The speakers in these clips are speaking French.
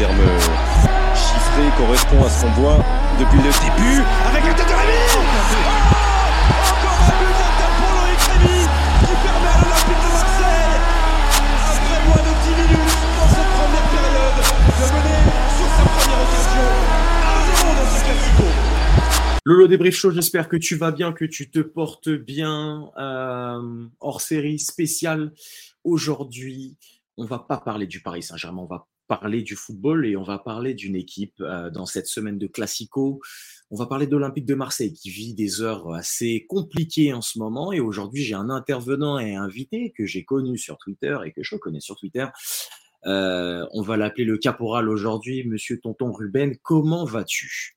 terme chiffré correspond à ce qu'on voit depuis le début avec la tête de Rémi Encore un but d'Interpol avec Rémi qui permet à l'Olympique de Marseille après moins de 10 minutes dans cette première période de mener sur sa première occasion 1-0 dans ce. Lolo débrief chaud, j'espère que tu vas bien, que tu te portes bien. Euh, hors série spéciale aujourd'hui, on va pas parler du Paris Saint-Germain, on va parler du football et on va parler d'une équipe euh, dans cette semaine de Classico. On va parler de l'Olympique de Marseille qui vit des heures assez compliquées en ce moment. Et aujourd'hui, j'ai un intervenant et invité que j'ai connu sur Twitter et que je connais sur Twitter. Euh, on va l'appeler le caporal aujourd'hui, monsieur Tonton Ruben. Comment vas-tu?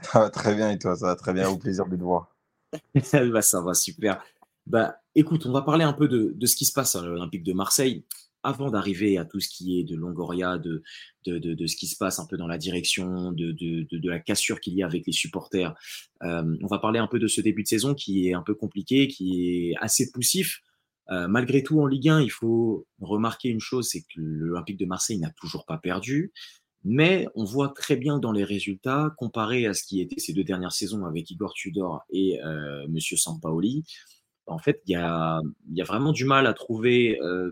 Ça va très bien et toi, ça va très bien. Au plaisir de te voir. bah, ça va super. Bah, écoute, on va parler un peu de, de ce qui se passe à l'Olympique de Marseille avant d'arriver à tout ce qui est de Longoria, de, de, de, ce qui se passe un peu dans la direction, de, de la cassure qu'il y a avec les supporters, euh, on va parler un peu de ce début de saison qui est un peu compliqué, qui est assez poussif. Euh, malgré tout, en Ligue 1, il faut remarquer une chose, c'est que l'Olympique de Marseille n'a toujours pas perdu. Mais on voit très bien dans les résultats, comparé à ce qui était ces deux dernières saisons avec Igor Tudor et euh, Monsieur Sampaoli, en fait, il y a, y a, vraiment du mal à trouver euh,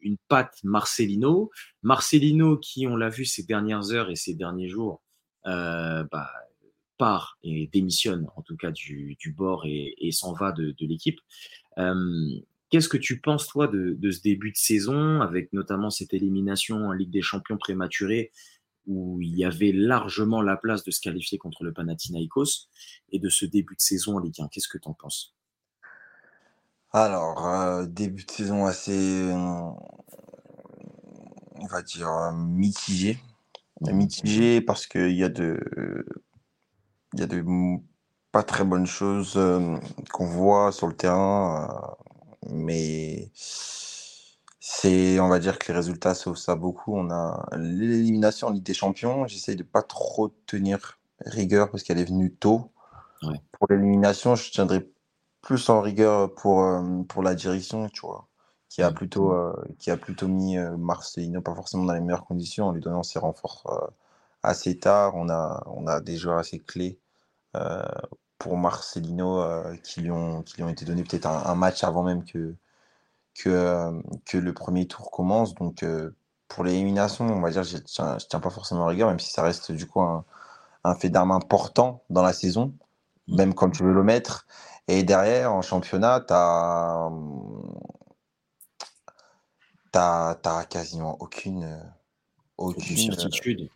une patte Marcelino. Marcelino, qui, on l'a vu ces dernières heures et ces derniers jours, euh, bah, part et démissionne, en tout cas, du, bord et, s'en va de, l'équipe. Euh, Qu'est-ce que tu penses, toi, de, de, ce début de saison, avec notamment cette élimination en Ligue des Champions prématurée, où il y avait largement la place de se qualifier contre le Panathinaikos, et de ce début de saison en Ligue 1 Qu'est-ce que tu en penses? Alors, euh, début de saison assez, on va dire, euh, mitigé. Mitigé parce qu'il y a de, il y a de pas très bonnes choses euh, qu'on voit sur le terrain, mais c'est, on va dire que les résultats sauvent ça beaucoup. On a l'élimination en Ligue des Champions. J'essaye de pas trop tenir rigueur parce qu'elle est venue tôt. Pour l'élimination, je tiendrai plus en rigueur pour, euh, pour la direction, tu vois, qui a plutôt, euh, qui a plutôt mis euh, Marcelino pas forcément dans les meilleures conditions en lui donnant ses renforts assez tard. On a, on a des joueurs assez clés pour Marcelino qui, lui ont, qui lui ont été donnés peut-être un, match avant même que, que, que le premier tour commence. Donc, pour l'élimination, on va dire, je ne tiens, tiens, pas forcément en rigueur, même si ça reste du coup un, un fait d'armes important dans la saison, même quand tu veux le mettre. Et derrière, en championnat, tu as, as, quasiment aucune, aucune, certitude.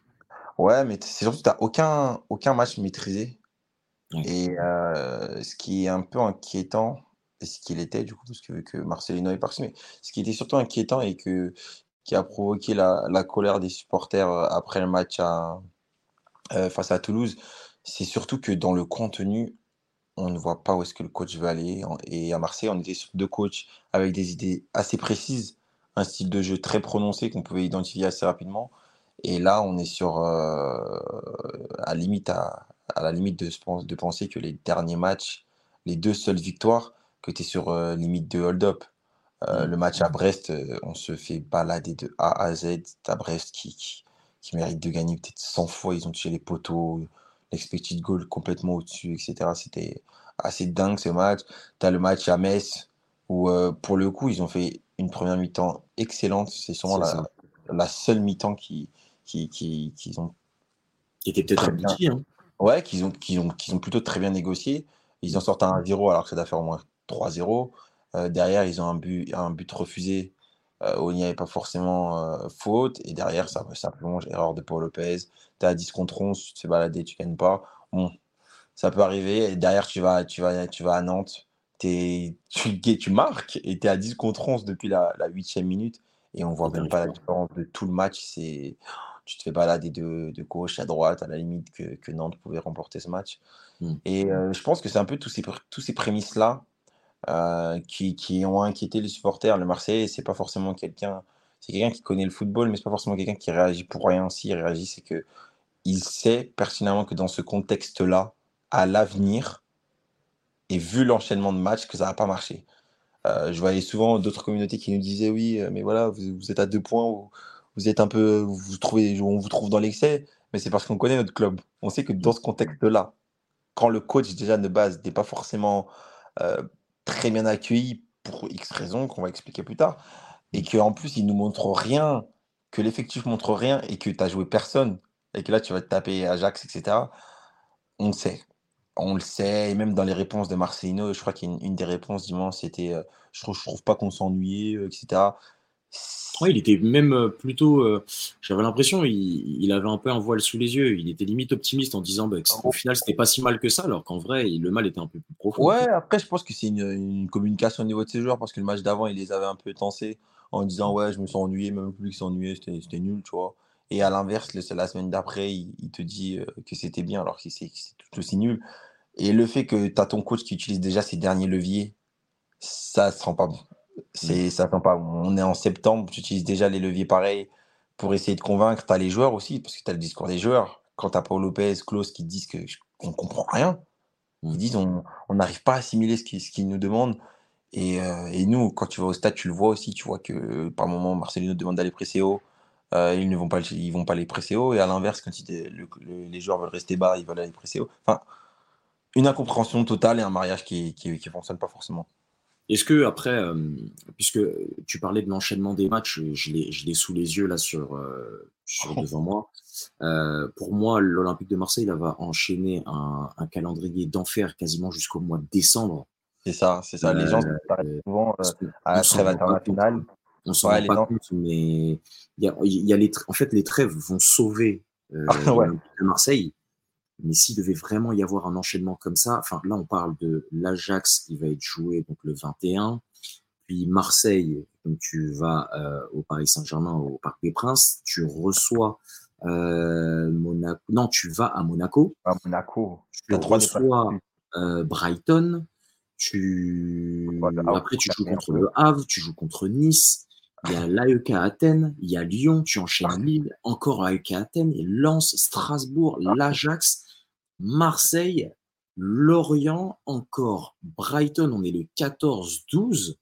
Ouais, mais c'est surtout tu n'as aucun, aucun match maîtrisé. Et euh, ce qui est un peu inquiétant, et ce qu'il était du coup, parce que, que Marcelino est parti, mais ce qui était surtout inquiétant et que, qui a provoqué la, la colère des supporters euh, après le match à, euh, face à Toulouse, c'est surtout que dans le contenu, on ne voit pas où est-ce que le coach veut aller. Et à Marseille, on était sur deux coachs avec des idées assez précises, un style de jeu très prononcé qu'on pouvait identifier assez rapidement. Et là, on est sur euh, à, limite à, la limite de, de penser que les derniers matchs, les deux seules victoires, que tu es sur euh, limite de hold-up. Euh, mmh. Le match à Brest, on se fait balader de A à Z. à Brest qui, qui, mérite de gagner peut-être 100 fois. Ils ont touché les poteaux l'expected goal complètement au-dessus, etc. C'était assez dingue ce match. Tu as le match à Metz où, euh, pour le coup, ils ont fait une première mi-temps excellente. C'est sûrement la, la, seule mi-temps qui, qui, qui, qui, ont. Qui était peut-être abouti. Hein. Ouais, qu'ils ont, ont, ont plutôt très bien négocié. Ils en sortent un 1-0 alors que ça doit faire au moins 3-0. Euh, derrière, ils ont un but, un but refusé où il n'y avait pas forcément euh, faute. Et derrière, ça simplement erreur de Paul Lopez. Tu as 10 contre 11, tu te fais balader, tu ne gagnes pas. Bon, ça peut arriver. Et derrière, tu vas, tu vas, tu vas à Nantes, es, tu, tu marques et tu es à 10 contre 11 depuis la, la 8 minute. Et on voit même pas la différence de tout le match. C'est tu te fais balader de, de, gauche à droite, à la limite que, que Nantes pouvait remporter ce match. Mmh. Et euh, je pense que c'est un peu tous ces, tous ces prémices-là euh, qui, qui, ont inquiété les supporters. Le Marseille, c'est pas forcément quelqu'un, c'est quelqu'un qui connaît le football, mais c'est pas forcément quelqu'un qui réagit pour rien. S'il réagit, c'est que il sait pertinemment que dans ce contexte-là, à l'avenir, et vu l'enchaînement de matchs, que ça va pas marcher. Euh, je voyais souvent d'autres communautés qui nous disaient oui, euh, mais voilà, vous, êtes à deux points, vous êtes un peu, trouvez, on vous trouve dans l'excès, mais c'est parce qu'on connaît notre club. On sait que dans ce contexte-là, quand le coach déjà de base n'est pas forcément très bien accueilli pour X raisons qu'on va expliquer plus tard, et qu'en plus il nous montre rien, que l'effectif montre rien et que tu as joué personne, et que là tu vas te taper Ajax, etc. On le sait. On le sait, et même dans les réponses de Marcelino, je crois qu'une une des réponses dimanche, c'était euh, je, trouve, je trouve pas qu'on s'ennuyait, euh, etc. Ouais, il était même euh, plutôt. euh, J'avais l'impression il, avait un peu un voile sous les yeux. Il était limite optimiste en disant bah, que c- au final c'était pas si mal que ça, alors qu'en vrai le mal était un peu plus profond. Ouais, après, je pense que c'est une, communication au niveau de ses joueurs parce que le match d'avant, il les avait un peu tensés en disant Ouais, je me sens ennuyé, même le public ennuyé, c'était nul, tu vois. Et à l'inverse, la semaine d'après, il, te dit euh, que c'était bien alors que c'est tout aussi nul. Et le fait que tu as ton coach qui utilise déjà ses derniers leviers, ça se rend pas bon. C'est, ça se rend pas bon. On est en septembre, tu utilises déjà les leviers pareils pour essayer de convaincre. Tu as les joueurs aussi, parce que tu as le discours des joueurs. Quand tu as Paul Lopez, Klaus qui disent qu'on ne comprend rien, ils disent on n'arrive pas à assimiler ce qu'ils nous demandent. Et, euh, et nous, quand tu vas au stade, tu le vois aussi. Tu vois que euh, par moment, Marcelino demande d'aller presser haut. euh, ils ne vont pas, ils vont pas les presser haut. Et à l'inverse, quand il- le- le- les joueurs veulent rester bas, ils veulent aller presser haut. Enfin, une incompréhension totale et un mariage qui qui fonctionne pas forcément. Est-ce que après, euh, puisque tu parlais de l'enchaînement des matchs, je l'ai sous les yeux là sur, euh, sur devant moi. Euh, pour moi, l'Olympique de Marseille là, va enchaîner un, un calendrier d'enfer quasiment jusqu'au mois de décembre. C'est ça, c'est ça. Les gens souvent à la trêve internationale. On s'en Ouais, rend pas compte, mais il y a, y a les, en fait, les trêves vont sauver euh, Ouais. l'Olympique de Marseille. Mais s'il devait vraiment y avoir un enchaînement comme ça, enfin là on parle de l'Ajax qui va être joué donc le 21, puis Marseille, donc tu vas euh, au Paris Saint-Germain au Parc des Princes, tu reçois euh, Monaco, non tu vas à Monaco, À Monaco. tu reçois euh, Brighton, tu après tu Havre, joues contre le Havre, tu joues contre Nice, il y a l'AEK Athènes, il y a Lyon, tu enchaînes Lille, encore l'AEK Athènes, et Lens, Strasbourg, l'Ajax, Marseille, Lorient, encore Brighton, on est le 14-12.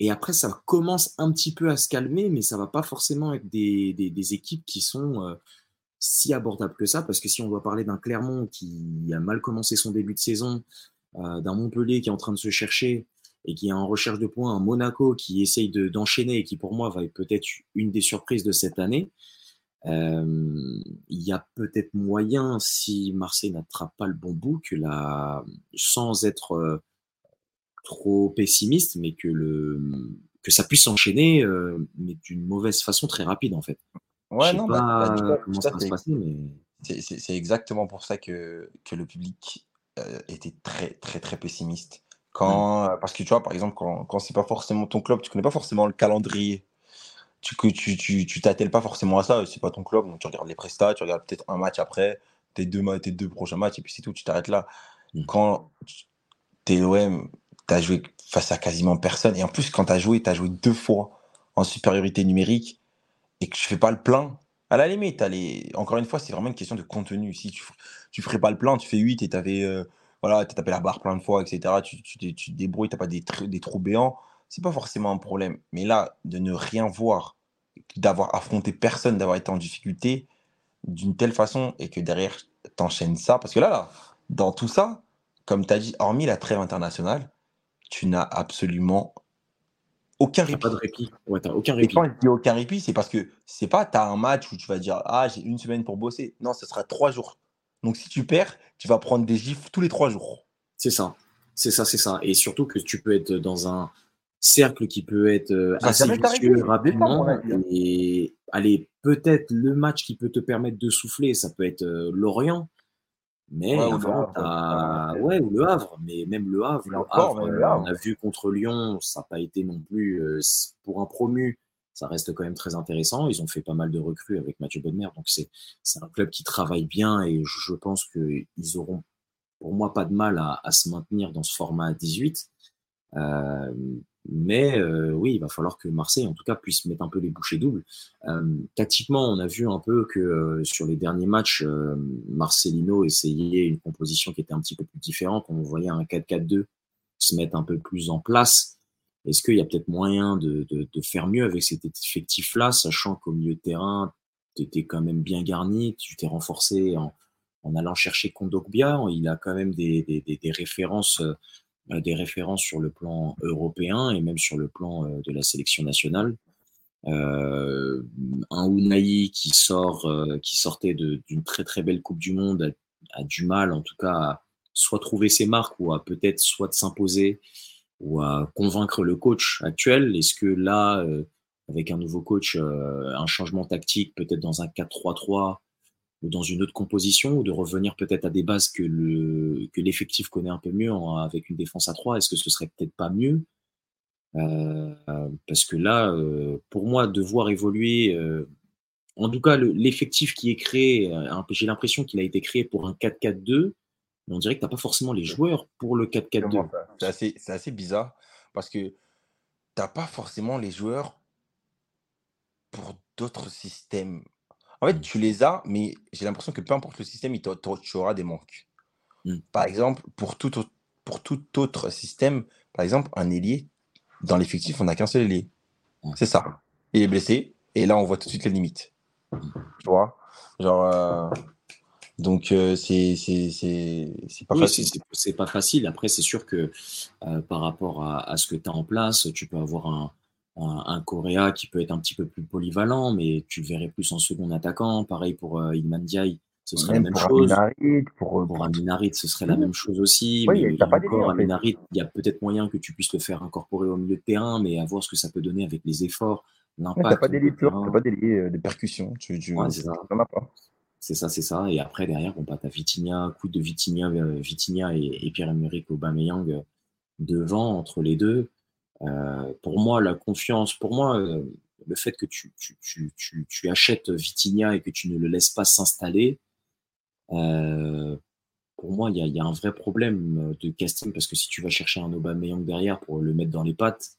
Et après, ça commence un petit peu à se calmer, mais ça va pas forcément être des, des, équipes qui sont euh, si abordables que ça, parce que si on doit parler d'un Clermont qui a mal commencé son début de saison, euh, d'un Montpellier qui est en train de se chercher et qui est en recherche de points, un Monaco qui essaye de- d'enchaîner et qui pour moi va être peut-être une des surprises de cette année, il y a peut-être moyen, si Marseille n'attrape pas le bon bout, que la, sans être euh, trop pessimiste, mais que, le, que ça puisse s'enchaîner, euh, mais d'une mauvaise façon très rapide en fait. Je Ouais, sais non, pas bah, bah, comment ça, va c'est- se passer, mais C'est exactement pour ça que, que le public euh, était très, très, très pessimiste. Quand, euh, parce que tu vois, par exemple, quand, quand c'est pas forcément ton club, tu connais pas forcément le calendrier. Tu tu, tu, tu t'attelles pas forcément à ça, c'est pas ton club, donc tu regardes les prestats, tu regardes peut-être un match après, tes deux, tes deux prochains matchs, et puis c'est tout, tu t'arrêtes là. Mm. Quand tu- t'es l'OM, t'as joué face à quasiment personne, et en plus, quand t'as joué, t'as joué deux fois en supériorité numérique, et que tu fais pas le plein, à la limite, allez, encore une fois, c'est vraiment une question de contenu. Si tu, tu ferais pas le plein, tu fais 8 et t'avais, euh, voilà, t'as tapé la barre plein de fois, etc. Tu, tu, tu te débrouilles, t'as pas des, tr- des trous béants, c'est pas forcément un problème. Mais là, de ne rien voir, d'avoir affronté personne, d'avoir été en difficulté d'une telle façon et que derrière, t'enchaînes ça, parce que là, là, dans tout ça, comme tu as dit, hormis la trêve internationale, tu n'as absolument aucun répit. pas de répit. Ouais, t'as aucun Et répit. quand je dis aucun répit, c'est parce que c'est pas tu as un match où tu vas dire Ah, j'ai une semaine pour bosser. Non, ce sera trois jours. Donc si tu perds, tu vas prendre des gifs tous les trois jours. C'est ça. C'est ça, c'est ça. Et surtout que tu peux être dans un cercle qui peut être euh, assez vicieux rapidement. Et allez, peut-être le match qui peut te permettre de souffler, ça peut être euh, Lorient. Mais Ouais, ou avant, Havre, t'as- ouais. ou le Havre. Mais même le Havre, Et le encore, Havre, mais le Havre. on a vu contre Lyon, ça n'a pas été non plus euh, pour un promu. Ça reste quand même très intéressant. Ils ont fait pas mal de recrues avec Mathieu Bonnemer. Donc c'est un club qui travaille bien et je pense qu'ils auront pour moi pas de mal à, à se maintenir dans ce format à 18. Euh, mais euh, oui, il va falloir que Marseille, en tout cas, puisse mettre un peu les bouchées doubles. Euh, tactiquement, on a vu un peu que euh, sur les derniers matchs, euh, Marcelino essayait une composition qui était un petit peu plus différente. On voyait un 4-4-2 se mettre un peu plus en place. Est-ce qu'il y a peut-être moyen de, faire mieux avec cet effectif-là, sachant qu'au milieu de terrain, tu étais quand même bien garni, tu t'es renforcé en, allant chercher Kondogbia, il a quand même des, références, euh, des références sur le plan européen et même sur le plan euh, de la sélection nationale. Euh, un Unai qui sort, qui sortait d'une très très belle Coupe du Monde a, a, du mal, en tout cas, à soit trouver ses marques ou à peut-être soit de s'imposer ou à convaincre le coach actuel Est-ce que là, euh, avec un nouveau coach, euh, un changement tactique, peut-être dans un 4-3-3 dans une autre composition, ou de revenir peut-être à des bases que le que l'effectif connaît un peu mieux avec une défense à 3, est-ce que ce serait peut-être pas mieux? Euh, Parce que là, pour moi, devoir évoluer, en tout cas, l'effectif qui est créé, j'ai l'impression qu'il a été créé pour un 4-4-2 mais on dirait que tu n'as pas forcément les joueurs pour le 4-4-2. C'est assez, assez, bizarre parce que tu n'as pas forcément les joueurs pour d'autres systèmes. En fait, mmh. tu les as, mais j'ai l'impression que peu importe le système, tu auras des manques. Mmh. Par exemple, pour tout, autre, pour tout autre système, par exemple, un ailier, dans l'effectif, on n'a qu'un seul ailier. C'est ça. Il est blessé, et là, on voit tout de suite les limites. Mmh. Tu vois? Genre, euh, donc, euh, c'est pas facile. C'est pas facile. Après, c'est sûr que euh, par rapport à, ce que tu as en place, tu peux avoir un, un, Coréa qui peut être un petit peu plus polyvalent, mais tu le verrais plus en second attaquant. Pareil pour euh, Ilman Diaye, ce serait la même chose. pour, pour un Minarit, ce serait la même chose aussi. Oui, mais pas encore, un il y a peut-être moyen que tu puisses le faire incorporer au milieu de terrain, mais à voir ce que ça peut donner avec les efforts. L'impact. Tu n'as pas d'élite de percussion. Tu, tu, ouais, pas. C'est ça, c'est ça. Et après, derrière, on bah, tu as Vitinha, coup de Vitinha, euh, Vitinha et, Pierre-Emerick Aubameyang euh, devant, entre les deux. Euh, pour moi, la confiance, pour moi, le fait que tu, tu, achètes Vitinha et que tu ne le laisses pas s'installer, pour moi, il y a, un vrai problème de casting parce que si tu vas chercher un Aubameyang derrière pour le mettre dans les pattes,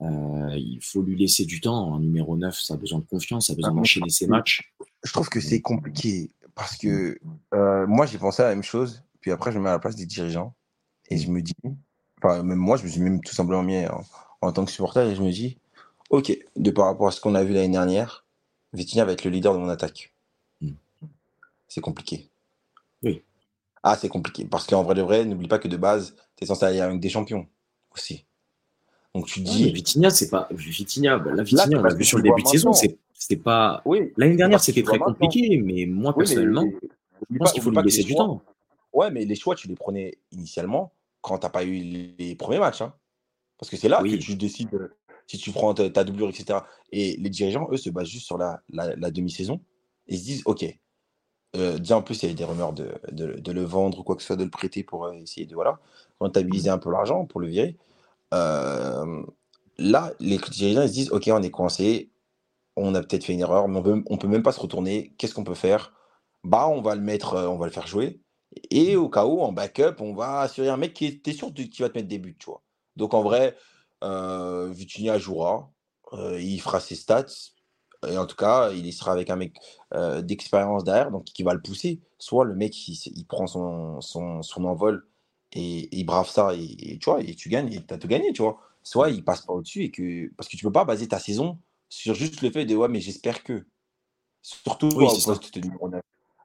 il faut lui laisser du temps. Un numéro 9, ça a besoin de confiance, ça a besoin ah, d'enchaîner ses matchs je trouve que c'est compliqué parce que euh, moi, j'ai pensé à la même chose. Puis après, je me mets à la place des dirigeants et je me dis, enfin, même moi, je me suis même tout simplement mis en, tant que supporter et je me dis, ok, de par rapport à ce qu'on a vu l'année dernière, Vitinha va être le leader de mon attaque. Hmm. C'est compliqué. Oui. Ah, c'est compliqué. Parce qu'en vrai de vrai, n'oublie pas que de base, tu es censé aller avec des champions aussi. Donc tu dis. Vitinha, c'est pas. Vitinha, bah, la Vitinha, on l'a vu sur le début de saison, c'est c'était pas. Oui. L'année dernière, c'était très compliqué, mais moi, personnellement, je pense qu'il faut lui laisser du temps. Ouais, mais les choix, tu les prenais initialement quand tu n'as pas eu les premiers matchs. Hein. Parce que c'est là que tu décides euh, si tu prends ta, doublure, etc. Et les dirigeants, eux, se basent juste sur la, demi-saison. Ils se disent, OK, euh, déjà en plus, il y avait des rumeurs de, le vendre ou quoi que ce soit, de le prêter pour euh, essayer de voilà, rentabiliser un peu l'argent pour le virer. là, les dirigeants, ils se disent, OK, on est coincé, on a peut-être fait une erreur, mais on peut, peut même pas se retourner. Qu'est-ce qu'on peut faire? Bah, on va le mettre, euh, on va le faire jouer. Et au cas où, en backup, on va assurer un mec qui est sûr qui va te mettre des buts, tu vois. Donc en vrai, euh, jouera, euh, il fera ses stats, et en tout cas, il sera avec un mec euh, d'expérience derrière, donc qui va le pousser. Soit le mec, il, prend son, son, envol et, il brave ça, et, tu vois, et tu gagnes, et tu as tout gagné, tu vois. Soit il passe pas au-dessus, et que parce que tu peux pas baser ta saison sur juste le fait de ouais, mais j'espère que. Surtout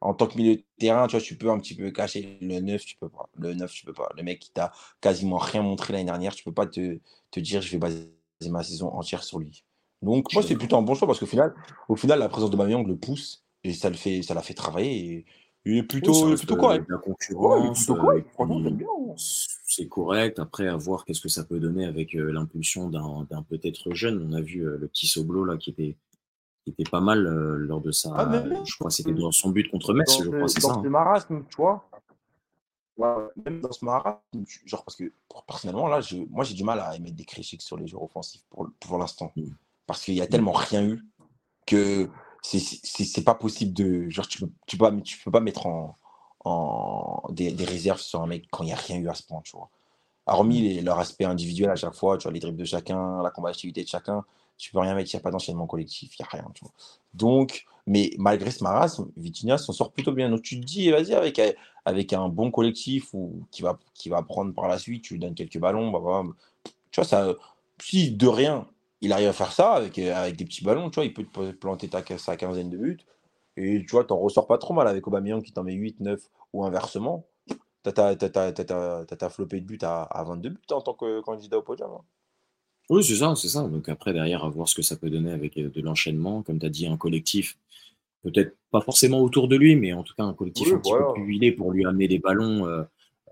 En tant que milieu de terrain, tu vois, tu peux un petit peu cacher le 9, tu peux pas. Le 9, tu peux pas. Le mec qui t'a quasiment rien montré l'année dernière, tu peux pas te, te, dire je vais baser ma saison entière sur lui. Donc moi c'est plutôt un bon choix parce qu'au final, au final, la présence de Mameyang le pousse et ça le fait, ça l'a fait travailler et il est plutôt, plutôt correct. La concurrence, euh, c'est correct. Après, à voir qu'est-ce que ça peut donner avec euh, l'impulsion d'un peut-être jeune. On a vu euh, le petit Soblo là qui était, qui était pas mal lors de sa. Ah, je crois que c'était dans son but contre Metz, je crois, c'est ça. Dans ce hein. marasme, tu vois. même dans ce marasme, genre parce que personnellement, là, je, moi j'ai du mal à émettre des critiques sur les joueurs offensifs pour, pour l'instant. Mm. Parce qu'il y a tellement rien eu que c'est pas possible de. Genre, tu peux, tu peux, pas, tu peux pas mettre en, en des, des, réserves sur un mec quand il n'y a rien eu à ce point, tu vois. Hormis les, leur aspect individuel à chaque fois, tu vois, les dribbles de chacun, la combativité de chacun, tu peux rien mettre, il n'y a pas d'enchaînement collectif, il n'y a rien, tu vois. Donc, mais malgré ce marasme, Vitinha s'en sort plutôt bien. Donc, tu te dis, vas-y, avec, avec un bon collectif ou qui va, qui va prendre par la suite, tu lui donnes quelques ballons, bah, bah, tu vois, ça, si de rien, il arrive à faire ça avec, avec des petits ballons, tu vois, il peut te planter ta, sa quinzaine de buts. Et tu vois, t'en ressors pas trop mal avec Aubameyang qui t'en met 8, 9 ou inversement. T'as ta flopé de buts à, à, 22 buts en tant que candidat au podium. Hein. Oui, c'est ça, c'est ça. Donc après, derrière, à voir ce que ça peut donner avec de l'enchaînement. Comme tu as dit, un collectif, peut-être pas forcément autour de lui, mais en tout cas un collectif un petit peu plus huilé pour lui amener des ballons. Euh,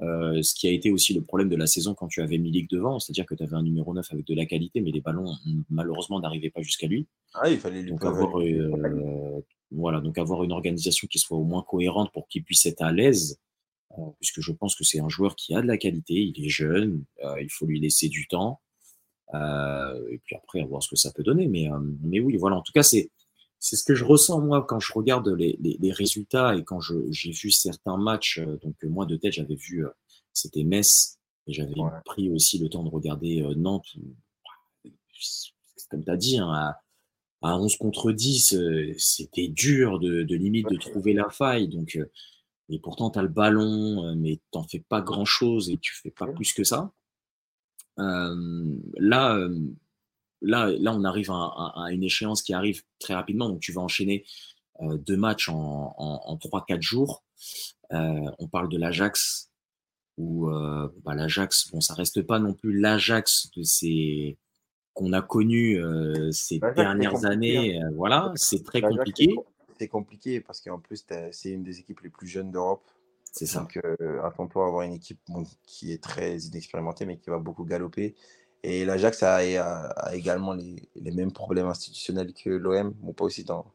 euh, ce qui a été aussi le problème de la saison quand tu avais Milik devant, c'est-à-dire que tu avais un numéro 9 avec de la qualité, mais les ballons malheureusement n'arrivaient pas jusqu'à lui. Ah, il fallait lui donc avoir, euh, voilà, donc avoir une organisation qui soit au moins cohérente pour qu'il puisse être à l'aise, euh, puisque je pense que c'est un joueur qui a de la qualité, il est jeune, il faut lui laisser du temps, et puis après à voir ce que ça peut donner. Mais, mais oui, voilà, en tout cas c'est c'est ce que je ressens moi quand je regarde les, les, les résultats et quand j'ai vu certains matchs. Euh, donc moi de tête j'avais vu euh, c'était Metz et j'avais pris aussi le temps de regarder euh, Nantes. Comme tu as dit, hein, à, à, 11 contre 10, c'était dur de, de limite de trouver la faille. Donc et pourtant tu as le ballon, mais t'en fais pas grand chose et tu fais pas plus que ça. Euh, là là, là, on arrive à, une échéance qui arrive très rapidement. Donc, tu vas enchaîner euh, deux matchs en, en, 3-4 jours. Euh, on parle de l'Ajax, où euh, bah, l'Ajax, bon, ça reste pas non plus l'Ajax de ces qu'on a connu ces dernières années. Hein. voilà, c'est très compliqué. C'est compliqué parce qu'en plus, c'est une des équipes les plus jeunes d'Europe. C'est ça. Donc, attends-toi à avoir une équipe qui est très inexpérimentée, mais qui va beaucoup galoper. Et l'Ajax a, a, également les, les, mêmes problèmes institutionnels que l'OM. Bon, pas aussi dans,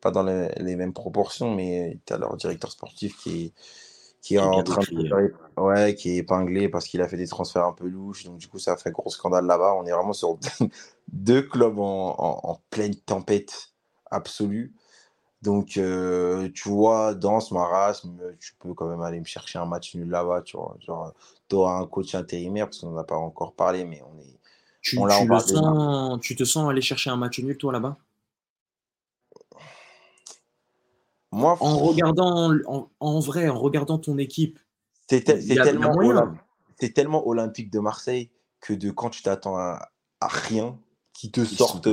pas dans les, les mêmes proportions, mais tu as leur directeur sportif qui est, qui est, en train de ouais, qui est épinglé parce qu'il a fait des transferts un peu louches. Donc, du coup, ça a fait gros scandale là-bas. On est vraiment sur deux clubs en, en, pleine tempête absolue. Donc, euh, tu vois, dans ce marasme, tu peux quand même aller me chercher un match nul là-bas. Tu vois, genre, tu auras un coach intérimaire, parce qu'on n'en a pas encore parlé, mais on est. Tu, on tu, le sens, tu te sens aller chercher un match nul, toi, là-bas? Moi, en regardant, en, vrai, en regardant ton équipe, c'est tellement, tellement, olympique de Marseille que de quand tu t'attends à, rien, qui te sortent,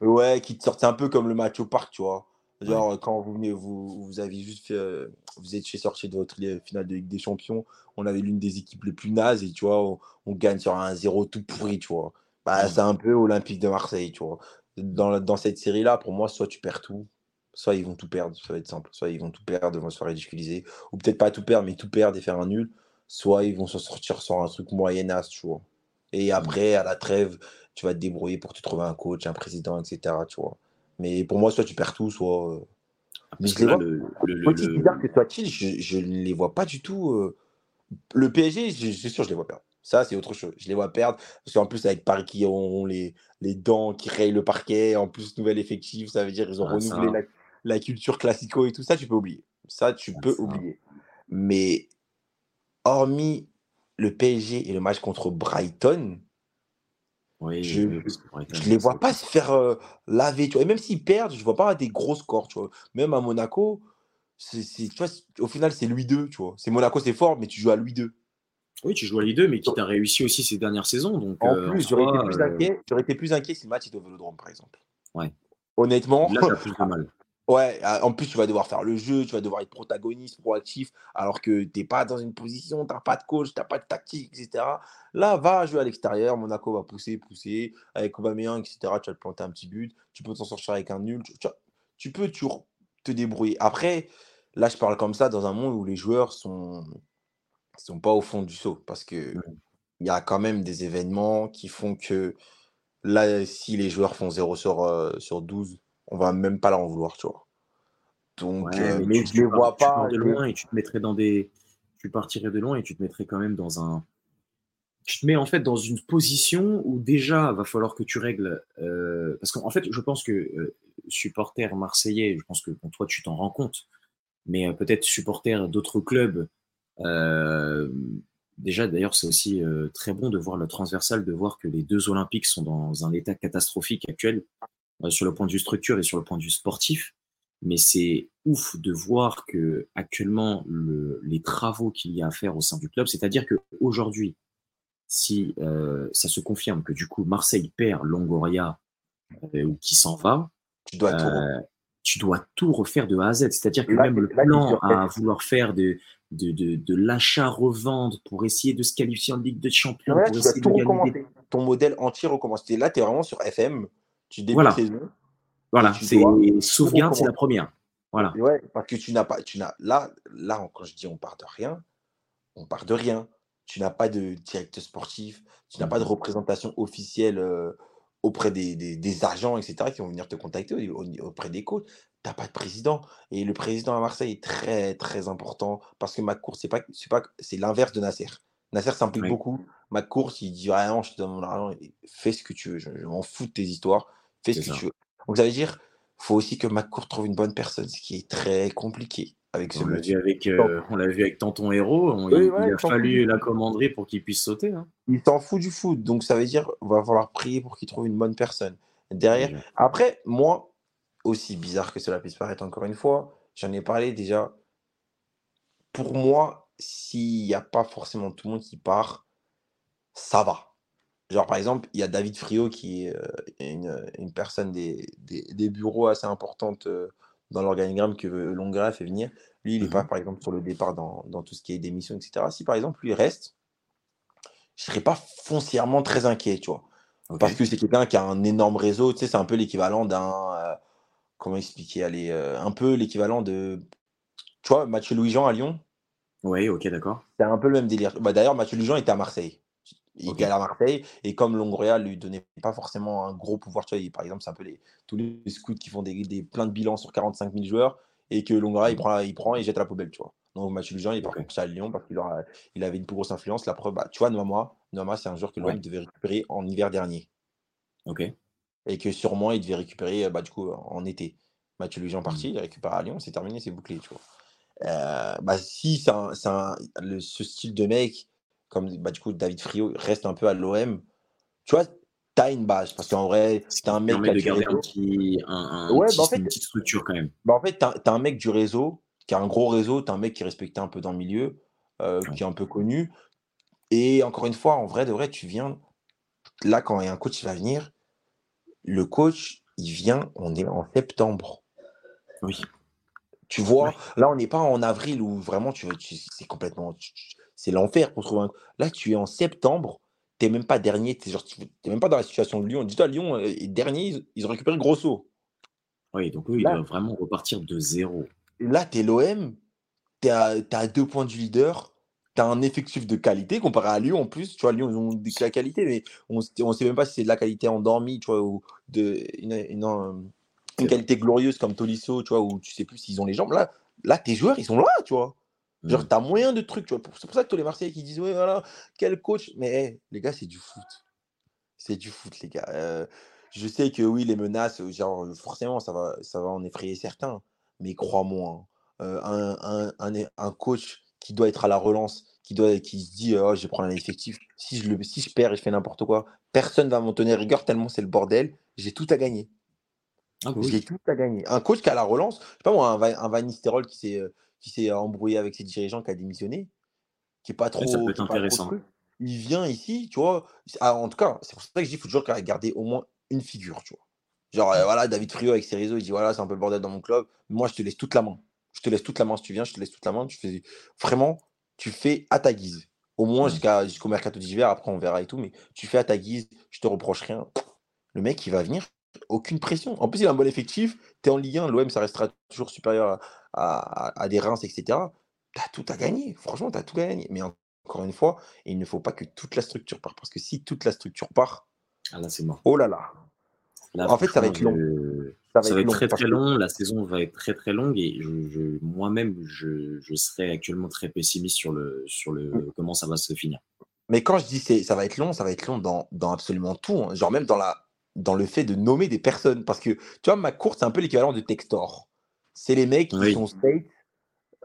ouais, qui te sortent un peu comme le match au parc, tu vois. Genre, quand vous venez, vous, vous avez juste fait, euh, vous étiez sorti de votre finale de Ligue des Champions, on avait l'une des équipes les plus nazes et tu vois, on, gagne sur un 0 tout pourri, tu vois. Bah, c'est un peu Olympique de Marseille, tu vois. Dans, dans cette série-là, pour moi, soit tu perds tout, soit ils vont tout perdre, ça va être simple. Soit ils vont tout perdre, ils vont se faire ridiculiser, ou peut-être pas tout perdre, mais tout perdre et faire un nul, soit ils vont se sortir sur un truc moyenasse, tu vois. Et après, à la trêve, tu vas te débrouiller pour te trouver un coach, un président, etc., tu vois. Mais pour moi, soit tu perds tout, soit. Euh, ah, mais je les vois. Le, le, que soit-il, je ne les vois pas du tout. Euh, le PSG, c'est sûr, je les vois perdre. Ça, c'est autre chose. Je les vois perdre. Parce qu'en plus, avec Paris qui ont les, les dents, qui rayent le parquet, en plus, nouvel effectif, ça veut dire qu'ils ont ah, renouvelé la, culture classico et tout ça, tu peux oublier. Ça, tu ah, peux oublier. Mais hormis le PSG et le match contre Brighton, je ne les vois pas se faire euh, laver. Tu vois. Et même s'ils perdent, je ne vois pas des gros scores. Tu vois. Même à Monaco, c'est, tu vois, au final, c'est Louis 2. Tu vois. C'est Monaco, c'est fort, mais tu joues à Louis 2. Oui, tu joues à Louis 2, mais qui t'a réussi aussi ces dernières saisons. Donc, en euh, plus, j'aurais, été plus inquiet, j'aurais été plus inquiet si le match était au Vélodrome, par exemple. Ouais. Honnêtement. Là, t'as plus de mal. Ouais, en plus, tu vas devoir faire le jeu, tu vas devoir être protagoniste, proactif, alors que tu n'es pas dans une position, tu n'as pas de coach, tu n'as pas de tactique, etc. Là, va jouer à l'extérieur, Monaco va pousser, pousser, avec Aubameyang, etc. Tu vas te planter un petit but, tu peux t'en sortir avec un nul, tu, tu, peux toujours te débrouiller. Après, là, je parle comme ça dans un monde où les joueurs sont sont pas au fond du saut, parce que il y a quand même des événements qui font que là, si les joueurs font 0 sur, euh, sur 12, on va même pas leur en vouloir, tu vois. Donc, euh, mais je ne vois pas. de loin et tu te mettrais dans des. Tu partirais de loin et tu te mettrais quand même dans un. Tu te mets en fait dans une position où déjà va falloir que tu règles. Euh, parce qu'en fait, je pense que euh, supporter marseillais, je pense que toi tu t'en rends compte, mais peut-être supporter d'autres clubs. déjà, d'ailleurs, c'est aussi très bon de voir le transversal, de voir que les deux Olympiques sont dans un état catastrophique actuel sur le point de vue structure et sur le point de vue sportif. Mais c'est ouf de voir que actuellement le, les travaux qu'il y a à faire au sein du club, c'est-à-dire que aujourd'hui, si ça se confirme que du coup Marseille perd Longoria ou qui s'en va, tu dois tout tu dois tout refaire de A à Z. C'est-à-dire que même le plan à vouloir faire de, de, de, l'achat-revente pour essayer de se qualifier en Ligue de Champions, pour essayer de Ton modèle entier recommence. Là, tu es vraiment sur FM. Tu débutes voilà. Voilà, c'est sauvegarde, c'est la première. Voilà. Ouais, parce que tu n'as pas, tu n'as là, là, quand je dis on part de rien, on part de rien. Tu n'as pas de directeur sportif, tu n'as pas de mmh. représentation officielle euh, auprès des, des, agents, etc., qui vont venir te contacter auprès des coachs. Tu n'as pas de président. Et le président à Marseille est très, très important parce que c'est pas, pas, c'est l'inverse de Nasser. Nasser s'implique beaucoup. McCourt, il dit rien, je te donne mon argent, fais ce que tu veux. Je, m'en fous de tes histoires, fais ce que tu veux. Donc ça veut dire, faut aussi que McCourt trouve une bonne personne, ce qui est très compliqué avec ce on l'a vu avec, euh, on l'a vu avec Tonton Héros. il, a fallu la commanderie pour qu'il puisse sauter. Hein. Il s'en fout du foot, donc ça veut dire va falloir prier pour qu'il trouve une bonne personne derrière. Après, moi, aussi bizarre que cela puisse paraître encore une fois, j'en ai parlé déjà. Pour moi, s'il n'y a pas forcément tout le monde qui part, ça va. Genre, par exemple, il y a David Frio qui est euh, une, personne des, des, bureaux assez importantes euh, dans l'organigramme que Longra fait venir. Lui, il n'est pas, mmh par exemple, sur le départ dans, dans, tout ce qui est démission, etc. Si, par exemple, lui reste, je ne serais pas foncièrement très inquiet, tu vois. Parce que c'est quelqu'un qui a un énorme réseau, tu sais, c'est un peu l'équivalent d'un. Euh, comment expliquer Allez, un peu l'équivalent de. Tu vois, Mathieu Louis-Jean à Lyon Oui, ok, d'accord. C'est un peu le même délire. Bah, D'ailleurs, Mathieu Louis-Jean était à Marseille. Il okay. à Marseille. Et comme Longoria lui donnait pas forcément un gros pouvoir, tu vois, par exemple, c'est un peu les, tous les scouts qui font des, des, plein de bilans sur 45 000 joueurs et que Longoria, il, mmh. prend, il prend et jette à la poubelle, tu vois. Donc Mathieu Lujan, il est parti à Lyon parce qu'il il avait une plus grosse influence. La preuve, bah, tu vois, Noama, Noama c'est un joueur que l'OM devait récupérer en hiver dernier. Ok. Et que sûrement, il devait récupérer bah, du coup, en été. Mathieu Lujan parti, mmh. il récupère à Lyon, c'est terminé, c'est bouclé, tu vois. Euh, bah, si c'est ce style de mec comme bah, du coup David Frio reste un peu à l'OM, tu vois, t'as une base. Parce qu'en vrai, t'as un mec qui a de garder un petit, un, ouais, bah, en fait, une petite structure quand même. Bah, en fait, t'as as un mec du réseau, qui a un gros réseau, t'as un mec qui est respecté un peu dans le milieu, euh, qui est un peu connu. Et encore une fois, en vrai, de vrai, tu viens. Là, quand il y a un coach qui va venir, le coach, il vient, on est en septembre. Oui. Tu vois, là, on n'est pas en avril où vraiment tu, tu c'est complètement c'est l'enfer pour trouver un. Là, tu es en septembre, tu n'es même pas dernier, tu n'es même pas dans la situation de Lyon. Dis-toi, Lyon euh, est dernier, ils, ont récupéré Grosso. Oui, donc eux, ils doivent vraiment repartir de zéro. Là, tu es l'OM, tu as deux points du leader, tu as un effectif de qualité comparé à Lyon en plus. Tu vois, Lyon, ils ont de la qualité, mais on ne sait même pas si c'est de la qualité endormie, tu vois, ou de, une, une, qualité glorieuse comme Tolisso, tu vois, où tu sais plus s'ils ont les jambes. Là, là, tes joueurs, ils sont là, tu vois. Genre, mmh. t'as moyen de trucs, tu vois. C'est pour ça que tous les Marseillais qui disent, ouais, voilà, quel coach. Mais les gars, c'est du foot. C'est du foot, les gars. Euh, je sais que oui, les menaces, genre, forcément, ça va, ça va en effrayer certains. Mais crois-moi, hein, euh, un, un, un, coach qui doit être à la relance, qui, doit, qui se dit, oh, je vais prendre un effectif. Si je, le, si je perds et je fais n'importe quoi, personne va m'en tenir rigueur tellement c'est le bordel. J'ai tout à gagner. Ah bah J'ai tout à gagner. Un coach qui a la relance, je sais pas moi, un, un Van Nistelrooy qui s'est euh, qui s'est embrouillé avec ses dirigeants, qui a démissionné, qui est pas trop. ça peut être intéressant. il vient ici, tu vois. Ah, en tout cas, c'est pour ça que je dis qu'il faut toujours garder au moins une figure, tu vois. Genre, euh, voilà, David Frio avec ses réseaux, il dit voilà, c'est un peu le bordel dans mon club. Moi, je te laisse toute la main. Je te laisse toute la main si tu viens, je te laisse toute la main. Tu fais vraiment, tu fais à ta guise. Au moins jusqu'à jusqu'au mercato d'hiver, après on verra et tout, mais tu fais à ta guise, je te reproche rien. Le mec, il va venir, aucune pression. En plus, il a un bon effectif. Tu es en Ligue 1, l'OM, ça restera toujours supérieur à, des Reims, etc. Tu as tout à gagner. Franchement, tu as tout à gagner. Mais encore une fois, il ne faut pas que toute la structure part. Parce que si toute la structure part, ah là, c'est mort. Oh là là. en fait, ça va être long. Ça va, être, très très long. La saison va être très très longue et je, moi-même, je, je, serais actuellement très pessimiste sur le sur le mmh. comment ça va se finir. Mais quand je dis c'est ça va être long, ça va être long dans, dans absolument tout. Hein. Genre même dans la dans le fait de nommer des personnes. Parce que, tu vois, ma course, c'est un peu l'équivalent de Textor. C'est les mecs qui sont state.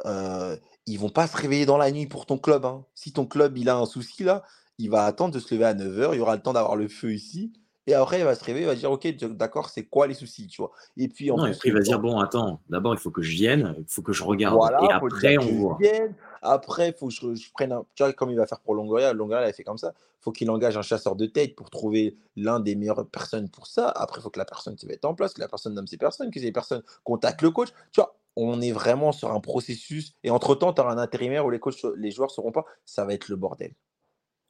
Euh, ils vont pas se réveiller dans la nuit pour ton club. Hein. Si ton club il a un souci là, il va attendre de se lever à 9h. Il y aura le temps d'avoir le feu ici. Et après, il va se réveiller, il va dire, OK, d'accord, c'est quoi les soucis, tu vois? Et puis, en Non, et plus, puis il va dire, bon, attends, d'abord, il faut que je vienne, il faut que je regarde. voilà, Et faut après, on voit. vienne. Après, il faut que je, je prenne un. Tu vois, comme il va faire pour Longoria, Longoria, il a fait comme ça. faut qu'il engage un chasseur de tête pour trouver l'un des meilleures personnes pour ça. Après, il faut que la personne se mette en place, que la personne nomme ses personnes, que ces personnes contactent le coach. Tu vois, on est vraiment sur un processus. Et entre-temps, tu auras un intérimaire où les, coachs, les joueurs ne seront pas. Ça va être le bordel.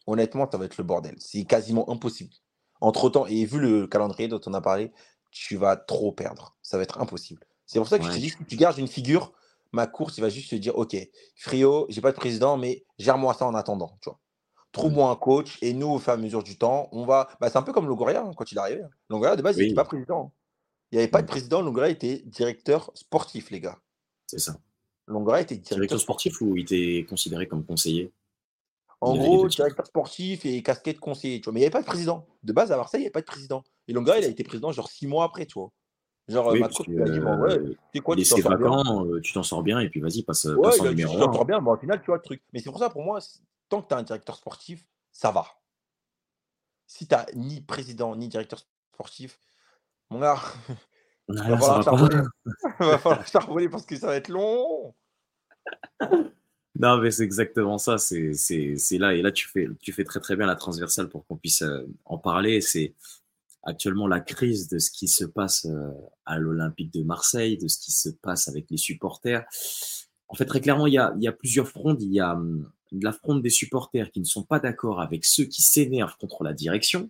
Honnêtement, ça va être le bordel. C'est quasiment impossible. Entre-temps, et vu le calendrier dont on a parlé, tu vas trop perdre. Ça va être impossible. C'est pour ça que je te dis, si tu gardes une figure, ma course, il va juste se dire, OK, Frio, j'ai pas de président, mais gère-moi ça en attendant. Tu vois. ouais, Trouve-moi un coach, et nous, au fur et à mesure du temps, on va. Bah, c'est un peu comme Longoria hein, quand il est arrivé. hein. Longoria, de base, il n'était pas président. Il n'y avait pas de mm, président, Longoria était directeur sportif, les gars. c'est ça. Longoria était directeur Directeur sportif. sportif ou il était considéré comme conseiller? En Il gros, directeur sportif et casquette conseiller, tu vois. Mais il n'y avait pas de président. De base, à Marseille, il n'y avait pas de président. Et C'est il a été président genre six mois après, tu vois. Genre, Oui, ma puisque coach lui a dit, bon, ouais, euh, tu quoi, tu t'en sors bien. vacant, euh, tu t'en sors bien, et puis vas-y, passe, Ouais, passe en il dit, tu numéro t'en 1. sors bien, mais au final, tu vois le truc. Mais c'est pour ça, pour moi, tant que tu as un directeur sportif, ça va. Si tu n'as ni président, ni directeur sportif, mon gars, il. Il va falloir charbonner parce que ça va être long. Non, mais c'est exactement ça. C'est là. Et là, tu fais, tu fais très très bien la transversale pour qu'on puisse euh, en parler. C'est actuellement la crise de ce qui se passe euh, à l'Olympique de Marseille, de ce qui se passe avec les supporters. En fait, très clairement, il y a, il y a plusieurs fronts. Il y a hum, la fronde des supporters qui ne sont pas d'accord avec ceux qui s'énervent contre la direction,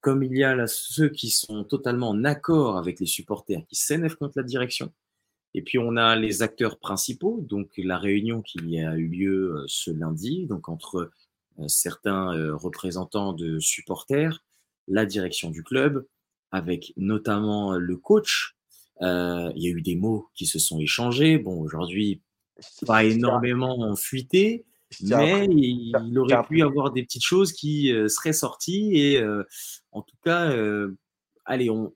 comme il y a ceux qui sont totalement en accord avec les supporters qui s'énervent contre la direction. Et puis on a les acteurs principaux, donc la réunion qui a eu lieu euh, ce lundi, donc entre euh, certains euh, représentants de supporters, la direction du club, avec notamment le coach. Euh, il y a eu des mots qui se sont échangés. Bon, aujourd'hui, pas énormément fuité, mais il aurait pu y avoir des petites choses qui euh, seraient sorties. Et euh, en tout cas, allez, on,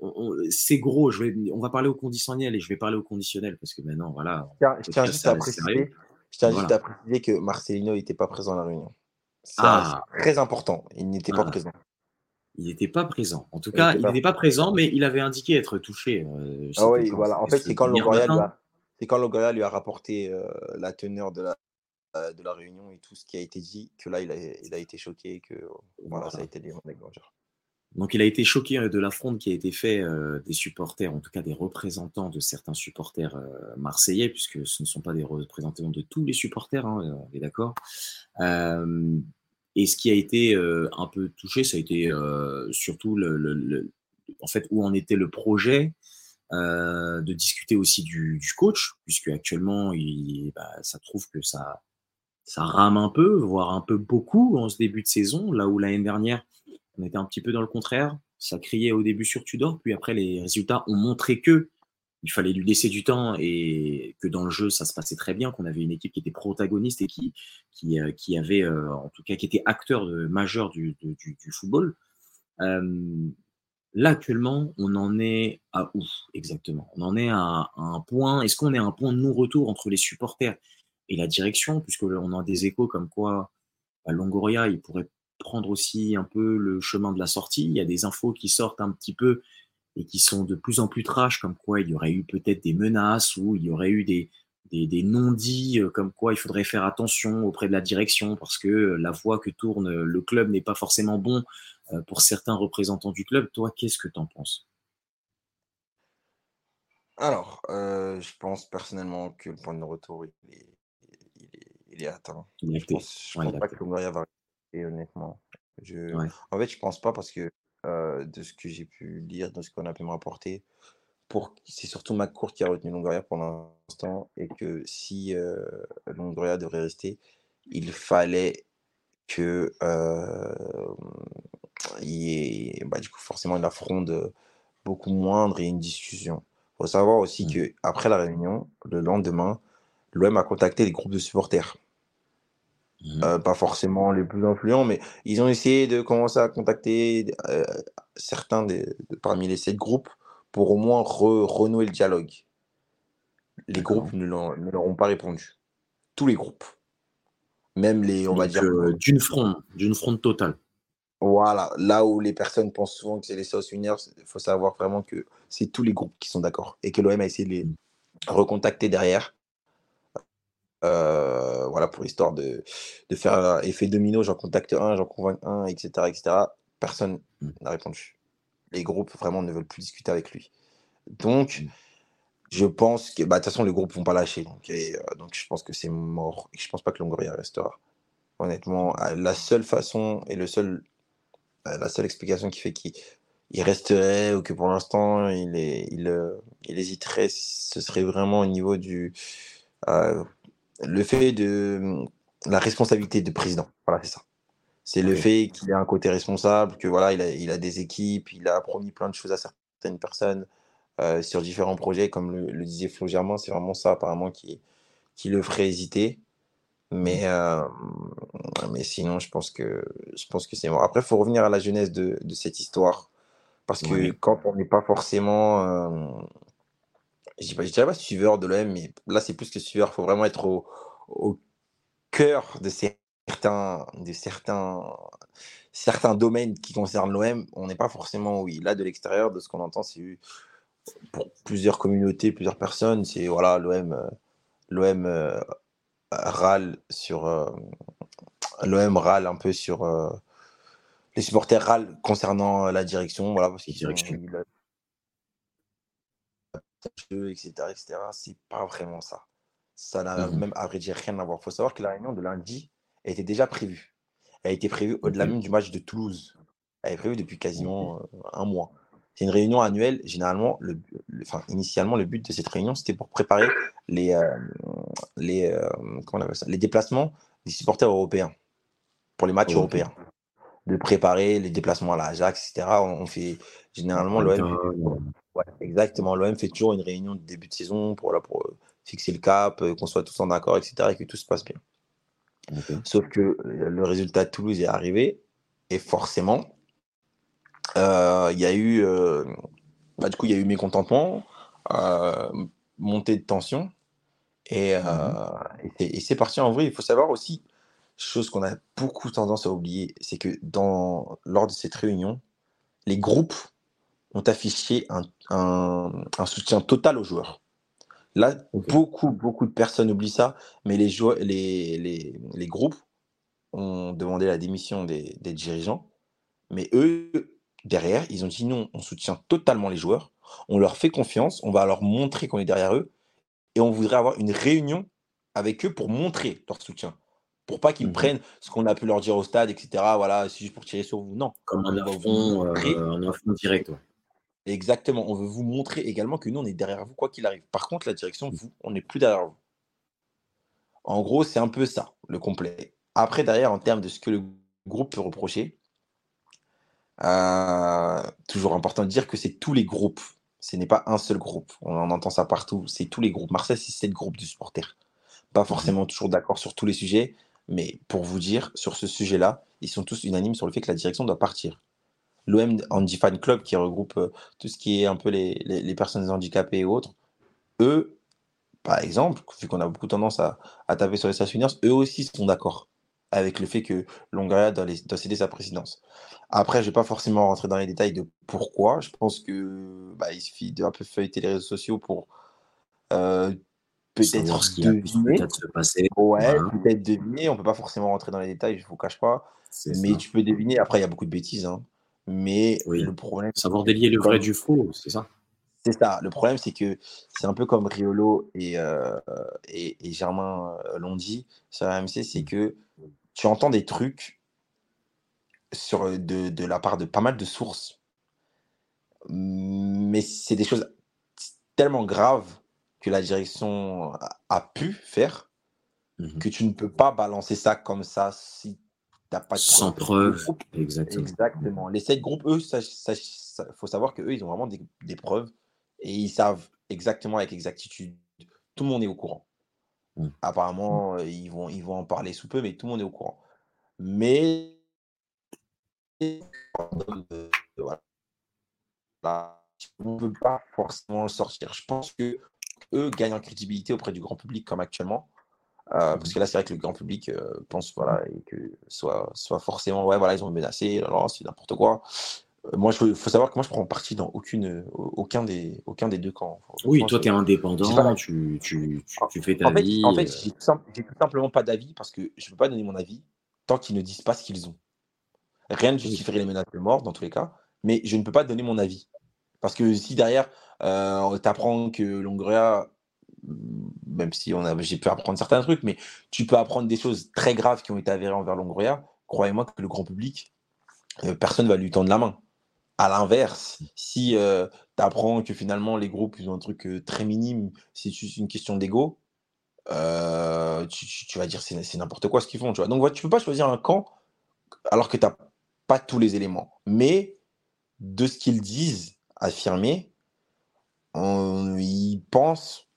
c'est gros. Je vais, on va parler au conditionnel et je vais parler au conditionnel parce que maintenant, voilà, tiens- je tiens juste à préciser, je tiens juste Voilà. à préciser que Marcelino n'était pas présent à la réunion. C'est Ah, c'est très important. Il n'était pas ah, présent. il n'était pas présent. En tout Il cas, il n'était pas présent, mais il avait indiqué être touché. Euh, Ah oui, voilà. En fait, ce c'est quand Longoria lui a, c'est quand Longoria lui a rapporté euh, la teneur de la, euh, de la réunion et tout ce qui a été dit, que là, il a, il a été choqué et que voilà, ça a été des. Donc il a été choqué euh, de l'affront qui a été fait euh, des supporters, en tout cas des représentants de certains supporters euh, marseillais, puisque ce ne sont pas des représentants de tous les supporters, hein, euh, on est d'accord. Et ce qui a été un peu touché, ça a été surtout en fait où en était le projet, de discuter aussi du, coach, puisque actuellement bah, ça trouve que ça ça rame un peu, voire un peu beaucoup en ce début de saison, là où l'année dernière on était un petit peu dans le contraire. Ça criait au début sur Tudor, puis après les résultats ont montré que il fallait lui laisser du temps et que dans le jeu ça se passait très bien, qu'on avait une équipe qui était protagoniste et qui qui, euh, qui avait euh, en tout cas qui était acteur de, majeur du, football. Euh, là actuellement, on en est à où exactement? On en est à, à un point. Est-ce qu'on est à un point de non-retour entre les supporters et la direction, puisque on a des échos comme quoi bah, Longoria, il pourrait prendre aussi un peu le chemin de la sortie. Il y a des infos qui sortent un petit peu et qui sont de plus en plus trash, comme quoi il y aurait eu peut-être des menaces ou il y aurait eu des, des, des non-dits, euh, comme quoi il faudrait faire attention auprès de la direction parce que la voie que tourne le club n'est pas forcément bon euh, pour certains représentants du club. Toi, qu'est-ce que tu en penses? Alors, euh, je pense personnellement que le point de retour, il est, il est, il est atteint. Il est Je acté. pense, je Ouais, pense il est pas que Longoria va rester, honnêtement. Je... Ouais. En fait, je pense pas parce que euh, de ce que j'ai pu lire, de ce qu'on a pu me rapporter, pour... c'est surtout McCourt qui a retenu Longoria pour l'instant et que si euh, Longoria devrait rester, il fallait que euh, il y ait bah, du coup, forcément une fronde beaucoup moindre et une discussion. Il faut savoir aussi Mm. que après la réunion, le lendemain, l'OM a contacté les groupes de supporters. Mhm. Euh, pas forcément les plus influents, mais ils ont essayé de commencer à contacter euh, certains des- de, parmi les sept groupes pour au moins re- renouer le dialogue. Les groupes ne, leur- ne leur ont pas répondu. Tous les groupes. Même les, on va dire, euh, d'une fronde, d'une fronde totale. Voilà, là où les personnes pensent souvent que c'est les South Winners, il faut savoir vraiment que c'est tous les groupes qui sont d'accord et que l'OM a essayé de les mm. recontacter derrière. Euh, voilà, pour l'histoire de, de faire effet domino, j'en contacte un, j'en convainc un, etc., etc. Personne mm. n'a répondu. Les groupes vraiment ne veulent plus discuter avec lui. Donc, mm. je pense que, bah, de toute façon, les groupes vont pas lâcher. Donc, euh, donc je pense que c'est mort. Et je pense pas que Longoria restera. Honnêtement, la seule façon et le seul euh, la seule explication qui fait qu'il resterait ou que pour l'instant il, il, il, hésiterait, ce serait vraiment au niveau du euh, le fait de la responsabilité de président. Voilà, c'est ça. C'est le fait qu'il ait un côté responsable, que voilà, il a, il a, des équipes, il a promis plein de choses à certaines personnes sur différents projets, comme le, disait Flo Germain, c'est vraiment ça apparemment qui, qui le ferait hésiter. Mais, euh, mais sinon, je pense que, je pense que c'est bon. Après, il faut revenir à la jeunesse de, de cette histoire. Parce que quand on n'est pas forcément. Euh, je ne dirais pas suiveur de l'OM, mais là, c'est plus que suiveur. Il faut vraiment être au, au cœur de certains, de certains, certains domaines qui concernent l'OM. On n'est pas forcément, oui. Là, de l'extérieur, de ce qu'on entend, c'est pour plusieurs communautés, plusieurs personnes, c'est voilà, l'OM. Euh, L'OM euh, râle sur. Euh, L'OM râle un peu sur. Euh, les supporters râlent concernant la direction. Voilà, parce qu'ils etc. etc. C'est pas vraiment ça. Ça n'a mmh même, à vrai dire, rien à voir. Il faut savoir que la réunion de lundi était déjà prévue. Elle a été prévue au-delà même du match de Toulouse. Elle est prévue depuis quasiment euh, un mois. C'est une réunion annuelle. Généralement, le, enfin, initialement, le but de cette réunion, c'était pour préparer les, euh, les, euh, comment on ça? Les déplacements des supporters européens pour les matchs européens. De préparer les déplacements à l'Ajax, etc. On, fait généralement l'OM. exactement. L'OM fait toujours une réunion de début de saison pour, pour euh, fixer le cap, qu'on soit tous en accord, etc. et que tout se passe bien. Sauf que le résultat de Toulouse est arrivé et forcément, euh, il y a eu, euh, bah, du coup, il y a eu mécontentement, euh, montée de tension, et, mmh et c'est parti en vrai. Il faut savoir aussi, chose qu'on a beaucoup tendance à oublier, c'est que dans, lors de cette réunion, les groupes ont affiché un, un, soutien total aux joueurs. Là, beaucoup, beaucoup de personnes oublient ça, mais les, les, les, les groupes ont demandé la démission des, des, dirigeants, mais eux, derrière, ils ont dit non, on soutient totalement les joueurs, on leur fait confiance, on va leur montrer qu'on est derrière eux, et on voudrait avoir une réunion avec eux pour montrer leur soutien. Pour pas qu'ils mmh prennent ce qu'on a pu leur dire au stade, etc. Voilà, c'est juste pour tirer sur vous. Non. Comme un affront, euh, direct. Exactement. On veut vous montrer également que nous, on est derrière vous, quoi qu'il arrive. Par contre, la direction, vous, on n'est plus derrière vous. En gros, c'est un peu ça, le complet. Après, derrière, en termes de ce que le groupe peut reprocher, euh, toujours important de dire que c'est tous les groupes. Ce n'est pas un seul groupe. On en entend ça partout. C'est tous les groupes. Marseille, c'est sept groupes de supporters. Pas forcément toujours d'accord sur tous les sujets, mais pour vous dire, sur ce sujet-là, ils sont tous unanimes sur le fait que la direction doit partir. L'OM Andy Fan Club, qui regroupe euh, tout ce qui est un peu les, les, personnes handicapées et autres, eux, par exemple, vu qu'on a beaucoup tendance à, taper sur les stationnaires, eux aussi sont d'accord avec le fait que Longoria doit, doit, céder sa présidence. Après, je ne vais pas forcément rentrer dans les détails de pourquoi. Je pense que bah, il suffit d'un peu feuilleter les réseaux sociaux pour euh, peut-être deviner. Peut se passer. Ouais, peut-être deviner. On ne peut pas forcément rentrer dans les détails, je ne vous cache pas. Mais tu peux deviner. Après, il y a beaucoup de bêtises. Hein. Mais le problème. Savoir délier le vrai du faux, c'est ça c'est ça. Le problème, c'est que c'est un peu comme Riolo et, euh, et, et, Germain euh, l'ont dit sur AMC, c'est que tu entends des trucs sur, de, de, la part de pas mal de sources, mais c'est des choses tellement graves que la direction a, pu faire mmh que tu ne peux pas balancer ça comme ça si tu n'as pas de Sans preuve. Exactement. Exactement. Les sept groupes, eux, il faut savoir qu'eux, ils ont vraiment des, des preuves et ils savent exactement avec exactitude. Tout le monde est au courant. Mmh. Apparemment, mmh. ils vont, ils vont en parler sous peu, mais tout le monde est au courant. Mais on ne peut pas forcément sortir. Je pense que eux gagnent en crédibilité auprès du grand public comme actuellement. Euh, parce que là, c'est vrai que le grand public euh, pense voilà, et que soit, soit forcément, ouais, voilà, ils ont menacé, c'est n'importe quoi. Euh, moi, il faut savoir que moi, je prends parti dans aucune, aucun, des, aucun des deux camps. Oui, toi, tu es indépendant, tu, tu, tu, fais ta vie. En fait, j'ai tout, simplement pas d'avis parce que je ne peux pas donner mon avis tant qu'ils ne disent pas ce qu'ils ont. Rien ne justifierait les menaces de mort dans tous les cas, mais je ne peux pas donner mon avis. Parce que si derrière, euh, tu apprends que Longoria même si on a, j'ai pu apprendre certains trucs, mais tu peux apprendre des choses très graves qui ont été avérées envers Longoria. Croyez-moi que le grand public, euh, personne ne va lui tendre la main. À l'inverse, si euh, tu apprends que finalement les groupes ils ont un truc euh, très minime, c'est juste une question d'ego, tu, vas dire c'est, c'est n'importe quoi ce qu'ils font. Tu vois. Donc tu peux pas choisir un camp alors que tu n'as pas tous les éléments. Mais de ce qu'ils disent, affirmer, ils pensent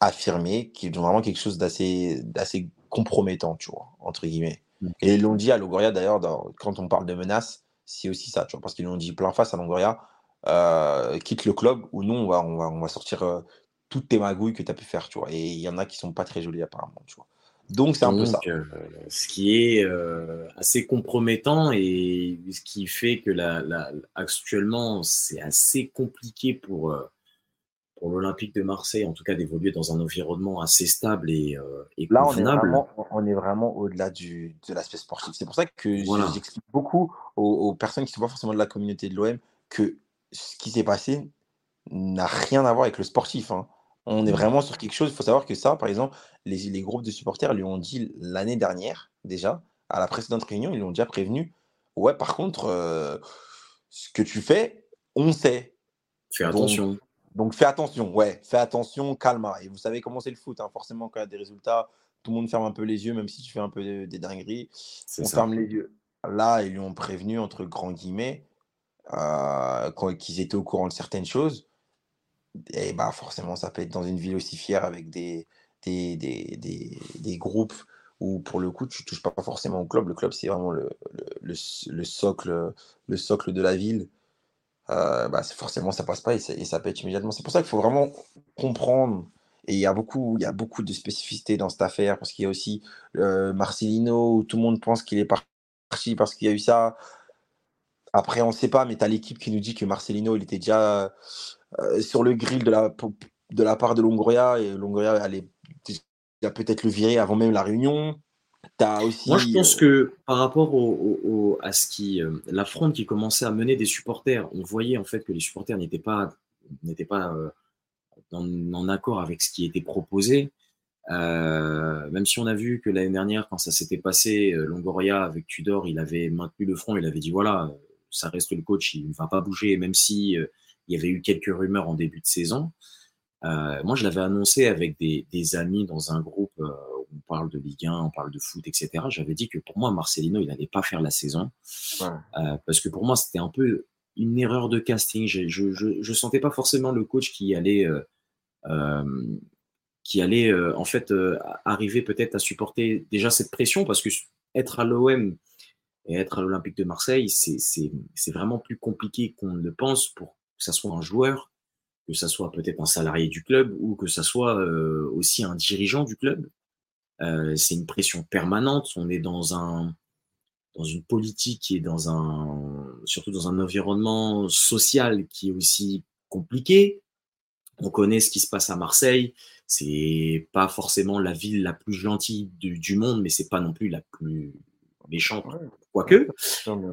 affirmer qu'ils ont vraiment quelque chose d'assez, d'assez compromettant, tu vois, entre guillemets. Et ils l'ont dit à Longoria, d'ailleurs, quand on parle de menaces, c'est aussi ça, tu vois, parce qu'ils l'ont dit plein face à Longoria, euh, quitte le club, ou nous, on va, on va, on va sortir euh, toutes tes magouilles que tu as pu faire, tu vois. Et il y en a qui sont pas très jolies, apparemment, tu vois. Donc, c'est un peu ça. Euh, ce qui est assez compromettant et ce qui fait que la, la actuellement, c'est assez compliqué pour pour l'Olympique de Marseille, en tout cas d'évoluer dans un environnement assez stable et, euh, Là, on est vraiment, on est vraiment au-delà de l'aspect sportif. C'est pour ça que j'explique beaucoup aux, personnes qui ne sont pas forcément de la communauté de l'OM que ce qui s'est passé n'a rien à voir avec le sportif. Hein. On est vraiment sur quelque chose. Il faut savoir que ça, par exemple, les, les groupes de supporters lui ont dit l'année dernière, déjà, à la précédente réunion, ils l'ont déjà prévenu. Ouais, par contre, euh, ce que tu fais, on sait. Fais attention. Donc fais attention, ouais, fais attention, calme. Et vous savez comment c'est le foot, hein. forcément quand il y a des résultats, tout le monde ferme un peu les yeux, même si tu fais un peu des dingueries, on ferme les yeux. Là, ils lui ont prévenu, entre grands guillemets, euh, qu'ils étaient au courant de certaines choses. Et bah forcément, ça peut être dans une ville aussi fière avec des, des, des, des, groupes où pour le coup, tu touches pas forcément au club. Le club, c'est vraiment le, le, le, socle, le socle de la ville. Euh, bah, forcément ça passe pas et, ça pète immédiatement. C'est pour ça qu'il faut vraiment comprendre. Et il y a beaucoup, il y a beaucoup de spécificités dans cette affaire parce qu'il y a aussi euh, Marcelino où tout le monde pense qu'il est parti parce qu'il y a eu ça. Après, on ne sait pas, mais tu as l'équipe qui nous dit que Marcelino il était déjà euh, sur le grill de la, de la part de Longoria et Longoria allait peut-être le virer avant même la réunion. Moi, je pense que par rapport au, à ce qui, euh, la fronde qui commençait à mener des supporters, on voyait en fait que les supporters n'étaient pas, n'étaient pas euh, en, accord avec ce qui était proposé. Euh, même si on a vu que l'année dernière, quand ça s'était passé, Longoria avec Tudor, il avait maintenu le front, il avait dit voilà, ça reste le coach, il ne va pas bouger, même si il y avait eu quelques rumeurs en début de saison. moi, je l'avais annoncé avec des, des, amis dans un groupe on parle de Ligue 1, on parle de foot, etc. J'avais dit que pour moi, Marcelino, il n'allait pas faire la saison. Euh, parce que pour moi, c'était un peu une erreur de casting. Je ne sentais pas forcément le coach qui allait, euh, euh, qui allait en fait arriver peut-être à supporter déjà cette pression. Parce que être à l'OM et être à l'Olympique de Marseille, c'est vraiment plus compliqué qu'on ne le pense pour que ça soit un joueur, que ça soit peut-être un salarié du club ou que ça soit aussi un dirigeant du club. Euh, c'est une pression permanente. On est dans un dans une politique est dans un surtout dans un environnement social qui est aussi compliqué. On connaît ce qui se passe à Marseille. C'est pas forcément la ville la plus gentille du, monde, mais c'est pas non plus la plus méchante, quoique.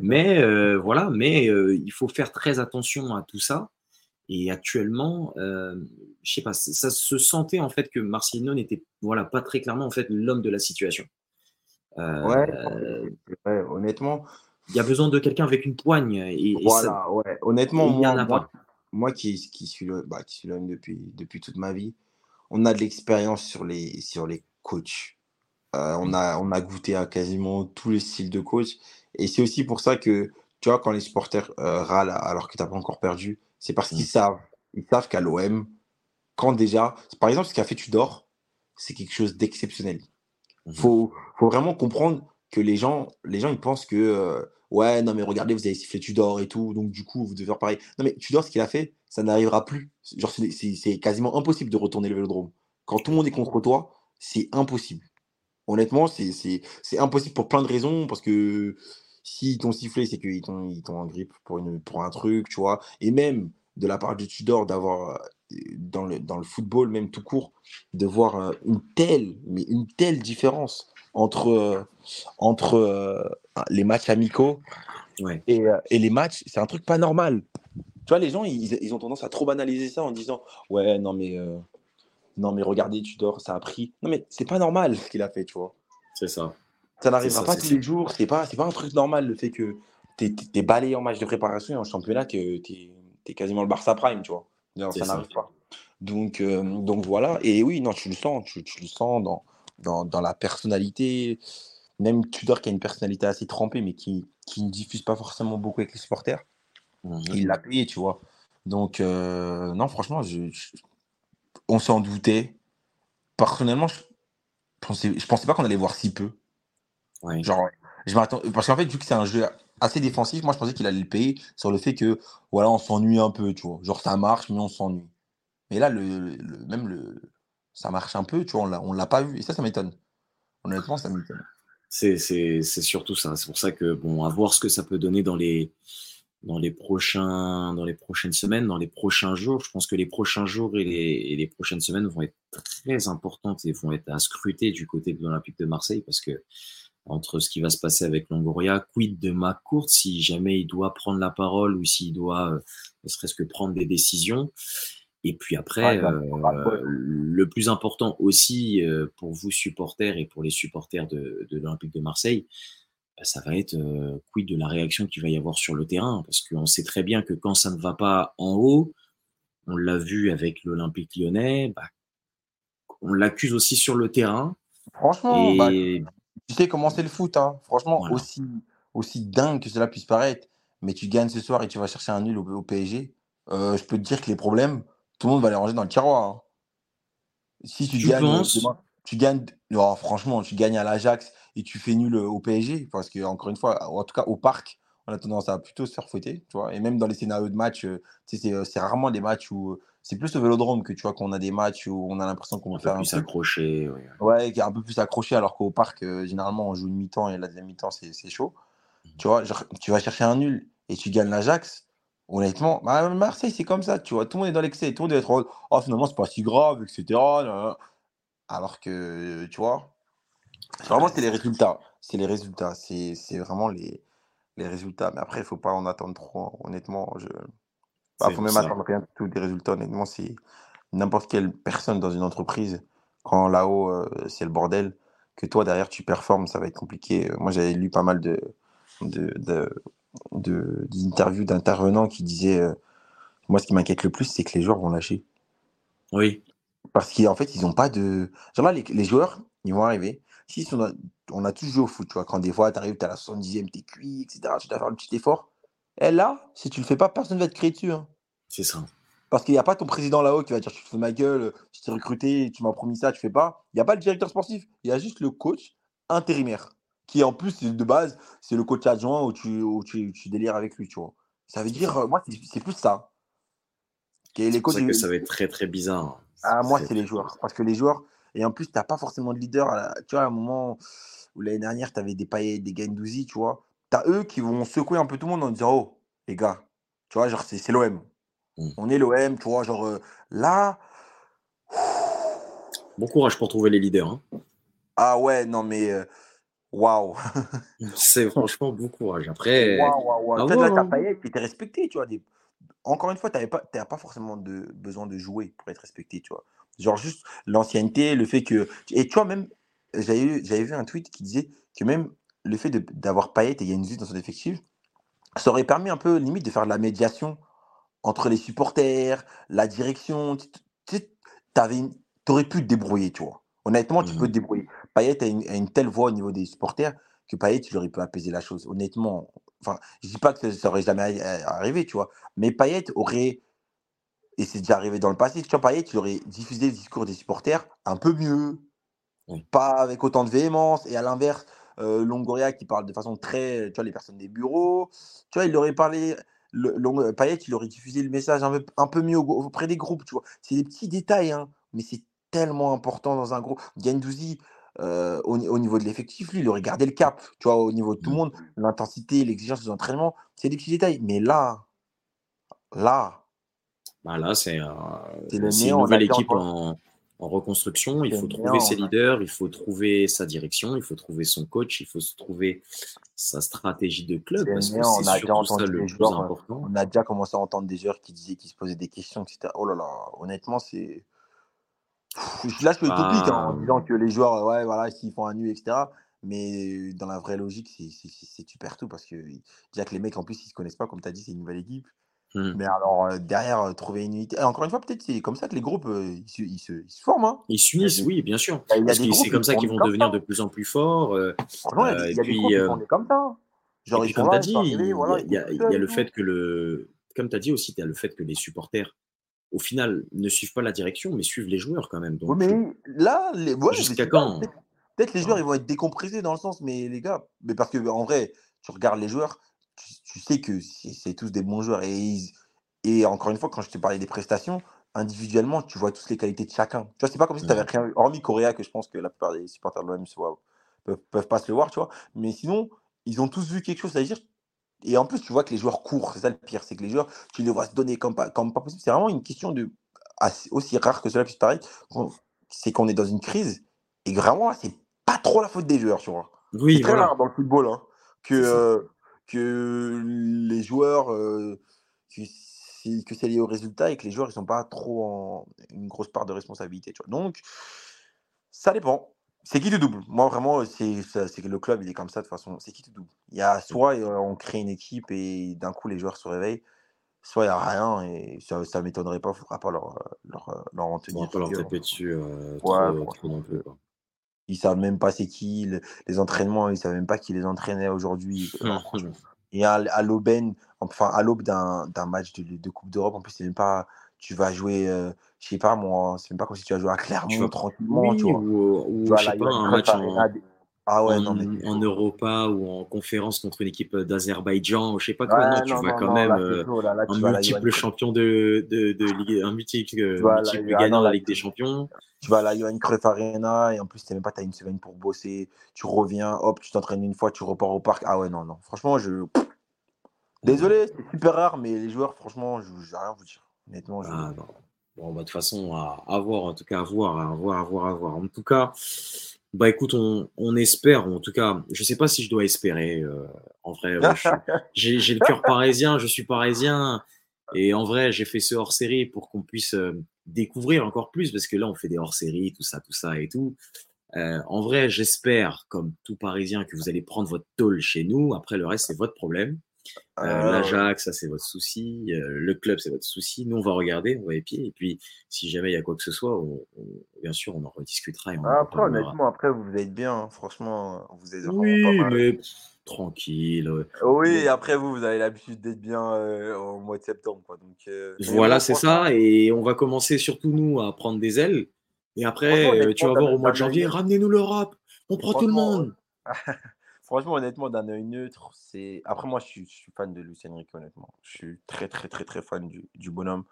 Mais euh, voilà, mais euh, il faut faire très attention à tout ça. Et actuellement, euh, je sais pas, ça se sentait en fait que Marcelino n'était voilà pas très clairement en fait l'homme de la situation. Euh, ouais, honnêtement. Il y a besoin de quelqu'un avec une poigne. Et, voilà, ouais. Honnêtement, moi, moi, qui, qui suis l'homme bah, depuis, depuis toute ma vie, on a de l'expérience sur les, sur les coachs. Euh, on, a, on a goûté à quasiment tous les styles de coach. Et c'est aussi pour ça que, tu vois, quand les supporters euh, râlent alors que tu n'as pas encore perdu, c'est parce qu'ils mm. savent. Ils savent qu'à l'OM, quand déjà, par exemple, ce qu'a fait Tudor, c'est quelque chose d'exceptionnel. Il mm-hmm. faut, faut, vraiment comprendre que les gens, les gens ils pensent que, euh, ouais, non, mais regardez, vous avez sifflé Tudor et tout, donc du coup, vous devez faire pareil. Non, mais Tudor, ce qu'il a fait, ça n'arrivera plus. Genre, c'est quasiment impossible de retourner le vélodrome. Quand tout le monde est contre toi, c'est impossible. Honnêtement, c'est impossible pour plein de raisons, parce que s'ils t'ont sifflé, c'est qu'ils t'ont ils t'ont en grippe pour une pour un truc, tu vois? Et même de la part du Tudor d'avoir, heu, dans le dans le football, même tout court, de voir, heu, une telle, mais une telle différence entre, heu, entre, les matchs amicaux Ouais. et et les matchs, c'est un truc pas normal. Tu vois, les gens, ils ils ont tendance à trop banaliser ça en disant: «Ouais, non mais, non mais regardez Tudor, ça a pris». Non mais c'est pas normal ce qu'il a fait, tu vois? C'est ça. Ça n'arrivera pas tous les jours, c'est pas pas un truc normal le fait que tu es balayé en match de préparation et en championnat que tu es tu es quasiment le Barça prime, tu vois? Ça ça. n'arrive pas. Donc heu, donc voilà et oui, non, tu le sens, tu tu le sens dans dans dans la personnalité. Même Tudor qui a une personnalité assez trempée, mais qui qui ne diffuse pas forcément beaucoup avec les supporters, Mmh il l'a payé, tu vois? Donc heu, non, franchement, je je on s'en doutait. Personnellement, je pensais je pensais pas qu'on allait voir si peu. Genre, je m'attends parce qu'en fait, vu que c'est un jeu assez défensif, moi je pensais qu'il allait le payer sur le fait que, voilà, on s'ennuie un peu, tu vois? Genre ça marche, mais on s'ennuie. Mais là, le même le ça marche un peu, tu vois? On on l'a pas vu et ça, ça m'étonne. Honnêtement, ça m'étonne. C'est surtout ça. C'est pour ça que, bon, à voir ce que ça peut donner dans les dans les prochains dans les prochaines semaines, dans les prochains jours. Je pense que les prochains jours et les et les prochaines semaines vont être très importantes et vont être à scruter du côté de l'Olympique de Marseille parce que entre ce qui va se passer avec Longoria, quid de McCourt si jamais il doit prendre la parole ou s'il doit, heu, ne serait-ce que prendre des décisions. Et puis après, prendre la poste. le plus important aussi, heu, pour vous supporters et pour les supporters de de l'Olympique de Marseille, bah, ça va être, quid de la réaction qu'il va y avoir sur le terrain? Parce qu'on sait très bien que quand ça ne va pas en haut, on l'a vu avec l'Olympique lyonnais, bah, on l'accuse aussi sur le terrain Franchement, bah, et tu sais comment c'est le foot, hein. Franchement, voilà. aussi aussi dingue que cela puisse paraître, mais tu gagnes ce soir et tu vas chercher un nul au au PSG, heu, je peux te dire que les problèmes, tout le monde va les ranger dans le tiroir, hein. Si tu Tu gagnes, heu, penses? demain, tu gagnes non, franchement, tu gagnes à l'Ajax et tu fais nul, heu, au PSG parce qu'encore une fois, en tout cas au parc, on a tendance à plutôt se faire fouetter, tu vois? Et même dans les scénarios de match, sais, c'est, rarement des matchs où, c'est plus au Vélodrome que tu vois qu'on a des matchs où on a l'impression qu'on peu faire un plus truc. accroché, oui, Ouais, qui est un peu plus accroché alors qu'au parc, heu, généralement on joue une mi-temps et la deuxième mi-temps c'est chaud. Mmh Tu vois? Genre, tu vas chercher un nul et tu gagnes l'Ajax, honnêtement, bah, Marseille c'est comme ça, tu vois? Tout le monde est dans l'excès, tout le monde est mode: «Oh finalement c'est pas si grave et cetera, nin nin». Alors que, tu vois? Vraiment, c'est les résultats. C'est les résultats. C'est c'est vraiment les les résultats. Mais après, il faut pas en attendre trop, hein. Honnêtement, je bah, c'est faut même ça. attendre rien du tout des résultats. Honnêtement, c'est n'importe quelle personne dans une entreprise, quand là-haut, heu, c'est le bordel, que toi derrière tu performes, ça va être compliqué. Moi, j'avais lu pas mal de de de de d'interviews d'intervenants qui disaient, heu: «Moi, ce qui m'inquiète le plus, c'est que les joueurs vont lâcher». Oui, Parce qu'en fait, ils ont pas de genre là, les les joueurs, ils vont arriver. Si on a on a tous joué au foot, tu vois? Quand des fois, tu arrives, tu à la 70e, tu es cuit et cetera, tu dois faire le petit effort. Et là, si tu le fais pas, personne va te crier dessus, hein. c'est ça. Parce qu'il y a pas ton président là-haut qui va dire: «Tu te de ma gueule, je t'ai recruté, tu m'as promis ça, tu fais pas». Il y a pas le directeur sportif, il y a juste le coach intérimaire qui en plus, de base, c'est le coach adjoint où tu où tu tu délires avec lui, tu vois? Ça veut dire, heu, moi, c'est plus ça. Et C'est les coachs ça que ça va être très, très bizarre, Ah, moi, c'est les joueurs. Parce que les joueurs et en plus, tu as pas forcément de leader. Tu vois, à un moment où l'année dernière, tu avais des Payet, des Guendouzi, tu vois. Tu as eux qui vont secouer un peu tout le monde en disant Oh, les gars, tu vois, genre, c'est c'est l'OM. Mmh. On est l'OM, tu vois, genre, euh, là. Bon courage pour trouver les leaders, hein. Ah ouais, non, mais euh, waouh. C'est franchement bon courage. Après, Waouh, waouh, Peut-être là, voir, tu as hein. Payet qui était respecté, tu vois. Des... Encore une fois, tu n'as pas, t'as pas forcément de, besoin de jouer pour être respecté, tu vois. Genre, juste l'ancienneté, le fait que. Et tu vois, même, j'avais vu un tweet qui disait que même le fait d'avoir Payet et Yenzi dans son effectif, ça aurait permis un peu, limite, de faire de la médiation entre les supporters, la direction. Tu t'aurais pu te débrouiller, tu vois. Honnêtement, tu peux Mmh te débrouiller. Payet a une, a une telle voix au niveau des supporters que Payet, il aurait pu apaiser la chose. Honnêtement, enfin, je dis pas que ça, aurait jamais arri- arrivé, tu vois. Mais Payet aurait, et c'est déjà arrivé dans le passé, tu vois, Payet, il aurait diffusé le discours des supporters un peu mieux, Oui, pas avec autant de véhémence. Et à l'inverse, euh, Longoria qui parle de façon très, tu vois, les personnes des bureaux, tu vois, il aurait parlé, le, Long- Payet, il aurait diffusé le message un peu, un peu mieux au- auprès des groupes, tu vois. C'est des petits détails, hein, mais c'est tellement important dans un groupe. Gendouzi, euh, au, niveau de l'effectif, lui, il aurait gardé le cap. Tu vois, au niveau de tout le mmh. monde, l'intensité, l'exigence des entraînements, c'est des petits détails. Mais là, là. Bah là, c'est une nouvelle équipe en, en reconstruction. Il faut trouver ses leaders, il faut trouver sa direction, il faut trouver son coach, il faut trouver sa stratégie de club. Parce que on a déjà entendu ça le plus important. On a déjà commencé à entendre des joueurs qui disaient qu'ils se posaient des questions, etc. Oh là là, honnêtement, c'est. Là, je utopique hein, en bah, disant que les joueurs, ouais, voilà, s'ils font un nu, etc. Mais dans la vraie logique, c'est super tout parce que déjà que les mecs, en plus, ils se connaissent pas, comme tu as dit, c'est une nouvelle équipe. Mmh. Mais alors, derrière, trouver une unité. encore une fois, peut-être c'est comme ça que les groupes ils, se, ils, se, ils, se, forment. Hein. Ils s'unissent, oui, bien sûr. Parce que c'est comme ça qu'ils vont devenir de plus en plus forts. il y a, des groupes comme ça. Genre, et comme tu as dit, il y, a, le fait que le. Comme tu as dit aussi, tu as le fait que les supporters, au final, ne suivent pas la direction, mais suivent les joueurs quand même. Donc, mais là, les... jusqu'à quand Peut-être les joueurs, ils vont être décompressés dans le sens, mais les gars, mais parce que en vrai, tu regardes les joueurs, tu, sais que c'est tous des bons joueurs. Et, et encore une fois, quand je te parlais des prestations, individuellement, tu vois toutes les qualités de chacun. Tu vois, c'est pas comme si tu avais rien, hormis Coréa, que je pense que la plupart des supporters de l'OM peuvent, peuvent pas se le voir, tu vois. Mais sinon, ils ont tous vu quelque chose, c'est-à-dire. Et en plus, tu vois que les joueurs courent, c'est ça le pire, c'est que les joueurs, tu les vois se donner comme pas, comme pas possible. C'est vraiment une question de. aussi rare que cela puisse paraître, c'est qu'on est dans une crise et vraiment, c'est pas trop la faute des joueurs, tu vois. Oui, c'est très rare dans le football hein, que, que les joueurs, euh, que, c'est lié au résultat et que les joueurs, ils sont pas trop en une grosse part de responsabilité. Tu vois. Donc, ça dépend. C'est qui te double? Moi, vraiment, c'est que le club, il est comme ça de toute façon. C'est qui te double? Il y a soit on crée une équipe et d'un coup, les joueurs se réveillent, soit il n'y a rien et ça ne m'étonnerait pas, il ne faudra pas leur, leur, leur en tenir. pas leur taper dessus euh, trop, trop non plus. Quoi. Ils savent même pas c'est qui, les entraînements, ils savent même pas qui les entraînait aujourd'hui. Et à, à l'aube, enfin à l'aube d'un match de, Coupe d'Europe, en plus, c'est même pas, tu vas jouer, euh, je sais pas moi, c'est même pas comme si tu vas jouer à Clermont tranquillement, tu vois. Ou, je sais pas, un match en, ah ouais, en, non, en Europa ou en conférence contre une équipe d'Azerbaïdjan, ou je sais pas quoi. non, tu vas quand même euh, un multiple champion de, de, de, Ligue, un multiple, multiple gagnant de la Ligue des Champions. Tu vas à la Johan Cruyff Arena et en plus, tu même pas, tu as une semaine pour bosser. Tu reviens, hop, tu t'entraînes une fois, tu repars au parc. Ah ouais, non, non. Franchement, je. Désolé, c'est super rare, mais les joueurs, franchement, je n'ai rien à vous dire. Honnêtement, je... ah, Bon, bah, de toute façon, à, à, voir, en tout cas, à voir, à voir, à voir, à voir. En tout cas, bah écoute, on, on espère, en tout cas, je sais pas si je dois espérer. Euh, en vrai, j'ai le cœur parisien, je suis parisien. Et en vrai, j'ai fait ce hors-série pour qu'on puisse euh, découvrir encore plus, parce que là, on fait des hors-séries, tout ça, tout ça et tout. Euh, en vrai, j'espère, comme tout Parisien, que vous allez prendre votre tôle chez nous. Après, le reste, c'est votre problème. Euh, ah. L'Ajax, ça c'est votre souci. Euh, le club, c'est votre souci. Nous, on va regarder, on va épier. Et puis, si jamais il y a quoi que ce soit, bien sûr, on en rediscutera. après, honnêtement, après, vous êtes bien. Hein. Franchement, vous êtes Oui, mais tranquille. Oui, et après, vous, vous avez l'habitude d'être bien au mois de septembre. Quoi. Donc, voilà, c'est ça. Et on va commencer surtout, nous, à prendre des ailes. Et après, tu vas voir au mois de janvier, ramenez-nous l'Europe. On prend tout le monde. Franchement, honnêtement, d'un œil neutre, c'est. Après, moi, je suis, fan de Lucien Enrique, honnêtement. Je suis très, très, très, très fan du, bonhomme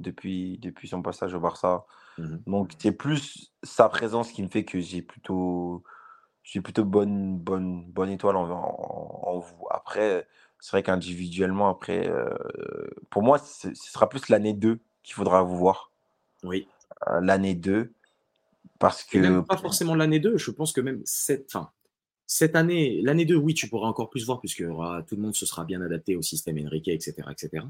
depuis, depuis son passage au Barça. Mmh Donc, c'est plus sa présence qui me fait que j'ai plutôt, j'ai plutôt bonne, bonne, bonne étoile en, vous. Après, c'est vrai qu'individuellement, après, euh, pour moi, ce sera plus l'année 2 qu'il faudra vous voir. Oui. Euh, l'année 2. Parce que. même pas forcément l'année 2, je pense que même cette. Fin, cette année, l'année 2, oui, tu pourras encore plus voir, puisque tout le monde se sera bien adapté au système Enrique, etc. etc.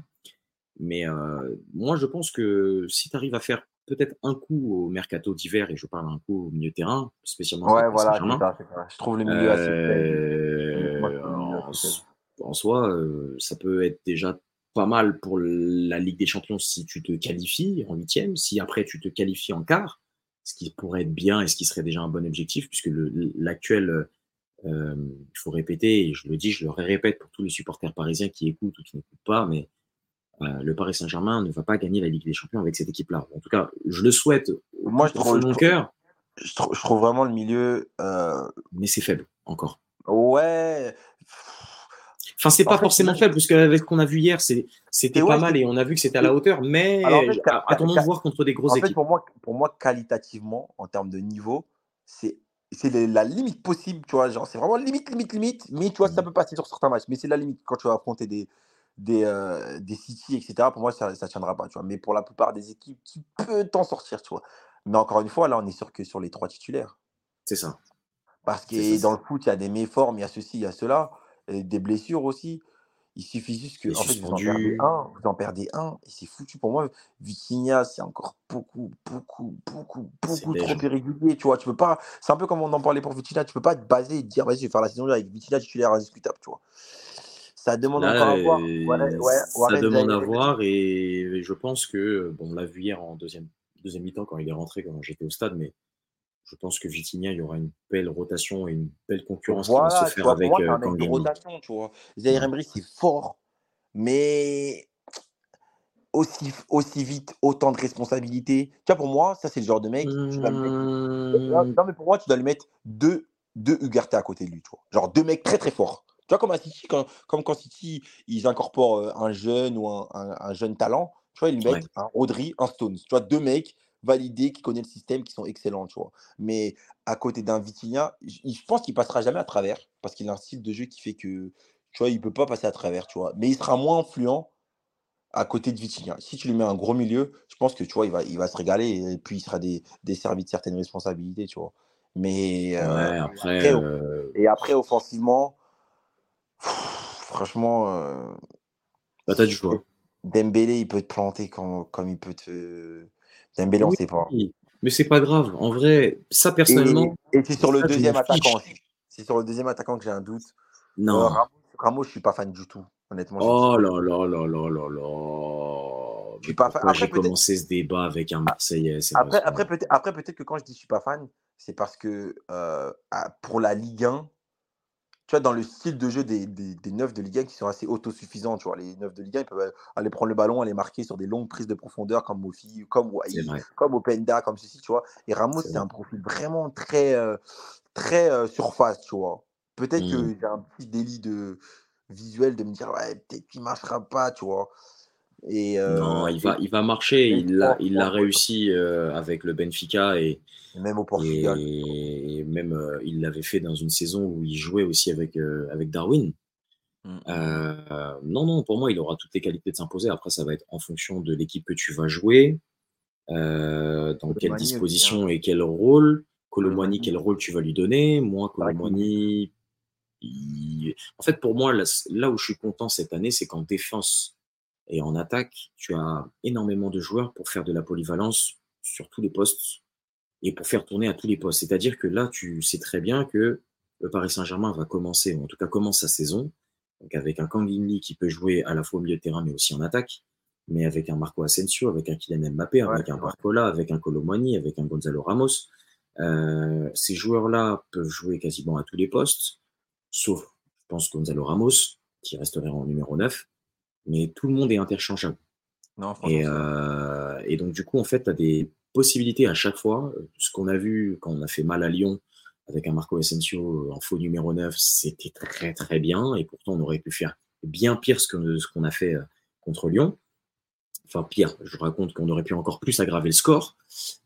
Mais euh, moi, je pense que si tu arrives à faire peut-être un coup au mercato d'hiver, et je parle un coup au milieu terrain, spécialement. Ouais, voilà, Je trouve le milieu assez. Euh, en, soi, euh, ça peut être déjà pas mal pour la Ligue des Champions si tu te qualifies en huitième, si après tu te qualifies en quart, ce qui pourrait être bien et ce qui serait déjà un bon objectif, puisque l'actuel euh, il faut répéter, et je le dis, je le répète pour tous les supporters parisiens qui écoutent ou qui n'écoutent pas, mais euh, le Paris Saint-Germain ne va pas gagner la Ligue des Champions avec cette équipe-là. En tout cas, je le souhaite Moi, je trouve, mon cœur. Je, trouve vraiment le milieu. Euh, mais c'est faible, encore. Ouais. Enfin, c'est pas forcément faible, parce qu'avec ce qu'on a vu hier, c'était pas mal et on a vu que c'était à la hauteur, mais attendons de voir contre des grosses équipes. pour moi, pour moi, qualitativement, en termes de niveau, c'est c'est la limite possible, tu vois. Genre, c'est vraiment limite, limite, limite. Mais tu vois, ça mmh. peut passer sur certains matchs. Mais c'est la limite quand tu vas affronter des, des, euh, des City, etc. Pour moi, ça ne tiendra pas, tu vois. Mais pour la plupart des équipes, tu peux t'en sortir, tu vois. Mais encore une fois, là, on est sûr que sur les trois titulaires. C'est ça. Parce que dans le foot, il y a des méformes, il y a ceci, il y a cela, des blessures aussi. Il suffit juste que en fait, vous en perdez un, vous en perdez un, et c'est foutu. Pour moi, Vitinha, c'est encore beaucoup, beaucoup, beaucoup, beaucoup trop irrégulier. Tu vois, tu peux pas. C'est un peu comme on en parlait pour Vitinha, tu peux pas te baser et te dire, vas-y, je vais faire la saison avec Vitinha titulaire indiscutable, tu vois. Ça demande encore à voir. ça demande à voir, et je pense que, bon, on l'a vu hier en deuxième, deuxième mi-temps quand il est rentré, quand j'étais au stade, mais je pense que Vitinha, il y aura une belle rotation et une belle concurrence qui va se faire avec moi, euh, de rotation, tu vois. Zaire Emery, c'est fort, mais aussi, aussi vite, autant de responsabilités. Tu vois, pour moi, ça, c'est le genre de mec. Tu dois mmh. Non, mais pour moi, tu dois lui mettre deux, deux Ugarte à côté de lui, tu vois. Genre deux mecs très, très forts. Tu vois, comme à City, quand, comme quand City, ils incorporent euh, un jeune ou un, un, jeune talent, tu vois, ils mettent un Rodri, un Stones. Tu vois, deux mecs validés, qui connaissent le système, qui sont excellents, tu vois. Mais à côté d'un Vitinha, je pense qu'il passera jamais à travers parce qu'il a un style de jeu qui fait que, tu vois, il peut pas passer à travers, tu vois. Mais il sera moins influent à côté de Vitinha. Si tu lui mets un gros milieu, je pense que, tu vois, il va, il va se régaler et puis il sera des, desservi de certaines responsabilités, tu vois. Mais euh, après, euh et après, offensivement, franchement, euh, bah, as du choix. Dembélé, il peut te planter comme, comme il peut te Dembélé, on sait pas. Mais c'est pas grave. En vrai, ça personnellement. Et, c'est sur le deuxième attaquant. C'est sur le deuxième attaquant que j'ai un doute. Non. Euh, Ramos, je suis pas fan du tout, honnêtement. Oh là là là là là là. Je suis pas fan. J'ai commencé ce débat avec un Marseillais. Après, après peut-être peut que quand je dis je suis pas fan, c'est parce que euh, pour la Ligue 1, tu vois, dans le style de jeu des, des, des neufs de Ligue 1 qui sont assez autosuffisants. Tu vois, les neufs de Ligue 1, ils peuvent aller prendre le ballon, aller marquer sur des longues prises de profondeur comme Mofi, comme comme Openda, comme ceci, tu vois. Et Ramos, c'est un profil vraiment très, euh, très euh, surface, tu vois. Peut-être que mmh. j'ai un petit délit de visuel de me dire, ouais, peut-être qu'il ne marchera pas, tu vois. Et, euh, non, il va, il va marcher. Il l'a il a réussi avec le Benfica et même au Portugal. Et, même, euh, il l'avait fait dans une saison où il jouait aussi avec, euh, avec Darwin. Euh, non, non, pour moi, il aura toutes les qualités de s'imposer. Après, ça va être en fonction de l'équipe que tu vas jouer, dans quelle disposition hein. et quel rôle. Colomboigny, quel rôle tu vas lui donner? Moi, Colomboigny, en fait, pour moi, là, où je suis content cette année, c'est qu'en défense et en attaque, tu as énormément de joueurs pour faire de la polyvalence sur tous les postes et pour faire tourner à tous les postes. C'est-à-dire que là, tu sais très bien que le Paris Saint-Germain va commencer, ou en tout cas commence sa saison, donc avec un Kangini qui peut jouer à la fois au milieu de terrain, mais aussi en attaque, mais avec un Marco Asensio, avec un Kylian Mbappé, avec un Barcola, avec un Colomani, avec un Gonzalo Ramos. Euh, ces joueurs-là peuvent jouer quasiment à tous les postes, sauf, je pense, Gonzalo Ramos, qui resterait en numéro 9, mais tout le monde est interchangeable. Non, et, euh, et donc, du coup, en fait, tu as des possibilité à chaque fois. Ce qu'on a vu quand on a fait mal à Lyon avec un Marco Asensio en faux numéro 9, c'était très très bien. Et pourtant, on aurait pu faire bien pire ce qu'on ce qu'on a fait euh, contre Lyon. Enfin, pire, je raconte qu'on aurait pu encore plus aggraver le score.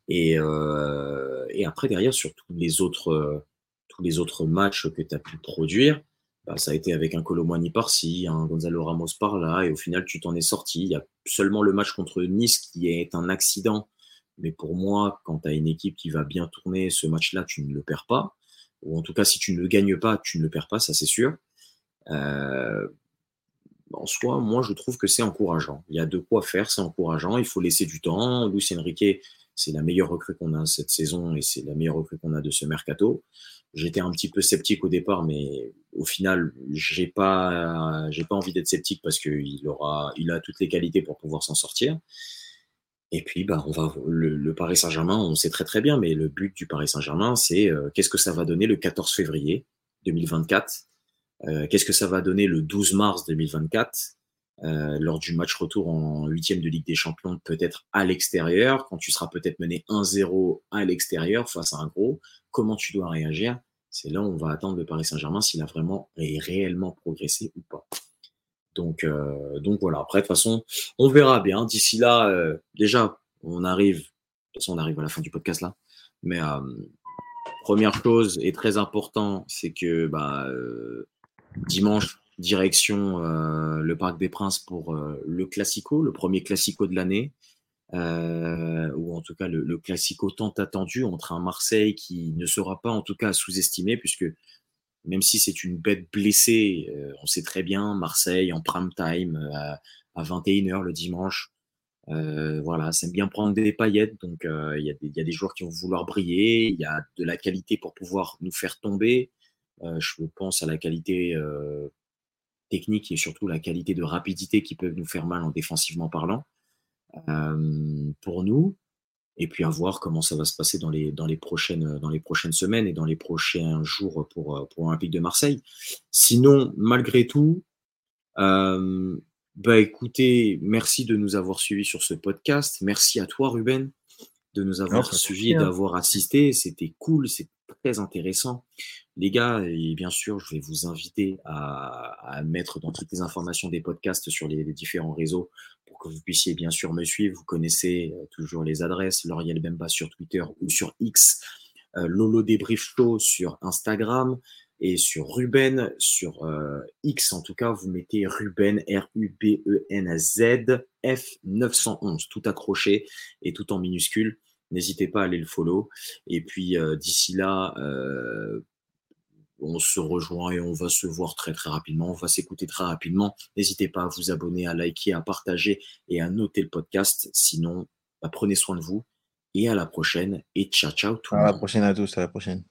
Et, euh, et après, derrière, sur tous les autres, euh, tous les autres matchs que tu as pu produire, bah, ça a été avec un Colomani par-ci, un Gonzalo Ramos par-là, et au final, tu t'en es sorti. Il y a seulement le match contre Nice qui est un accident mais pour moi, quand tu as une équipe qui va bien tourner, ce match-là, tu ne le perds pas. Ou en tout cas, si tu ne le gagnes pas, tu ne le perds pas, ça c'est sûr. Euh, en soi, moi, je trouve que c'est encourageant. Il y a de quoi faire, c'est encourageant. Il faut laisser du temps. Luis Enrique, c'est la meilleure recrue qu'on a cette saison et c'est la meilleure recrue qu'on a de ce mercato. J'étais un petit peu sceptique au départ, mais au final, j'ai pas, j'ai pas envie d'être sceptique parce qu'il aura, il a toutes les qualités pour pouvoir s'en sortir. Et puis, bah, on va le, Paris Saint-Germain, on sait très très bien, mais le but du Paris Saint-Germain, c'est euh, qu'est-ce que ça va donner le 14 février 2024 euh, Qu'est-ce que ça va donner le 12 mars 2024 euh, lors du match retour en huitième de Ligue des Champions, peut-être à l'extérieur, quand tu seras peut-être mené 1-0 à l'extérieur face à un gros, comment tu dois réagir? C'est là où on va attendre le Paris Saint-Germain s'il a vraiment et réellement progressé ou pas. Donc, euh, donc voilà. Après, de toute façon, on verra bien. D'ici là, euh, déjà, on arrive. De toute façon, on arrive à la fin du podcast là. Mais euh, première chose et très important, c'est que bah, dimanche, direction le Parc des Princes pour le Classico, le premier Classico de l'année. ou en tout cas le, le, classico tant attendu entre un Marseille qui ne sera pas en tout cas sous-estimé, puisque même si c'est une bête blessée, on sait très bien, Marseille en prime time à, à 21h le dimanche, euh, voilà, c'est bien prendre des paillettes, donc il y, y, a des joueurs qui vont vouloir briller, il y a de la qualité pour pouvoir nous faire tomber. je pense à la qualité technique et surtout la qualité de rapidité qui peuvent nous faire mal en défensivement parlant pour nous. Et puis à voir comment ça va se passer dans les, dans les, prochaines, dans les prochaines semaines et dans les prochains jours pour, pour l'Olympique de Marseille. Sinon, malgré tout, euh, bah écoutez, merci de nous avoir suivis sur ce podcast. Merci à toi, Ruben, de nous avoir suivis et hein. d'avoir assisté. C'était cool, très intéressant. Les gars, et bien sûr, je vais vous inviter à, mettre dans toutes les informations des podcasts sur les différents réseaux que vous puissiez bien sûr me suivre. Vous connaissez euh, toujours les adresses, L'Oriel Bemba sur Twitter ou sur X, euh, Lolo Débrief Show sur Instagram et sur Ruben, sur euh, X en tout cas, vous mettez Ruben, R-U-B-E-N-Z, F911, tout accroché et tout en minuscule. N'hésitez pas à aller le follow. Et puis d'ici là, on se rejoint et on va se voir très très rapidement, on va s'écouter très rapidement. N'hésitez pas à vous abonner, à liker, à partager et à noter le podcast. Sinon, bah, prenez soin de vous et à la prochaine et ciao ciao tout le monde. À la prochaine à tous, à la prochaine.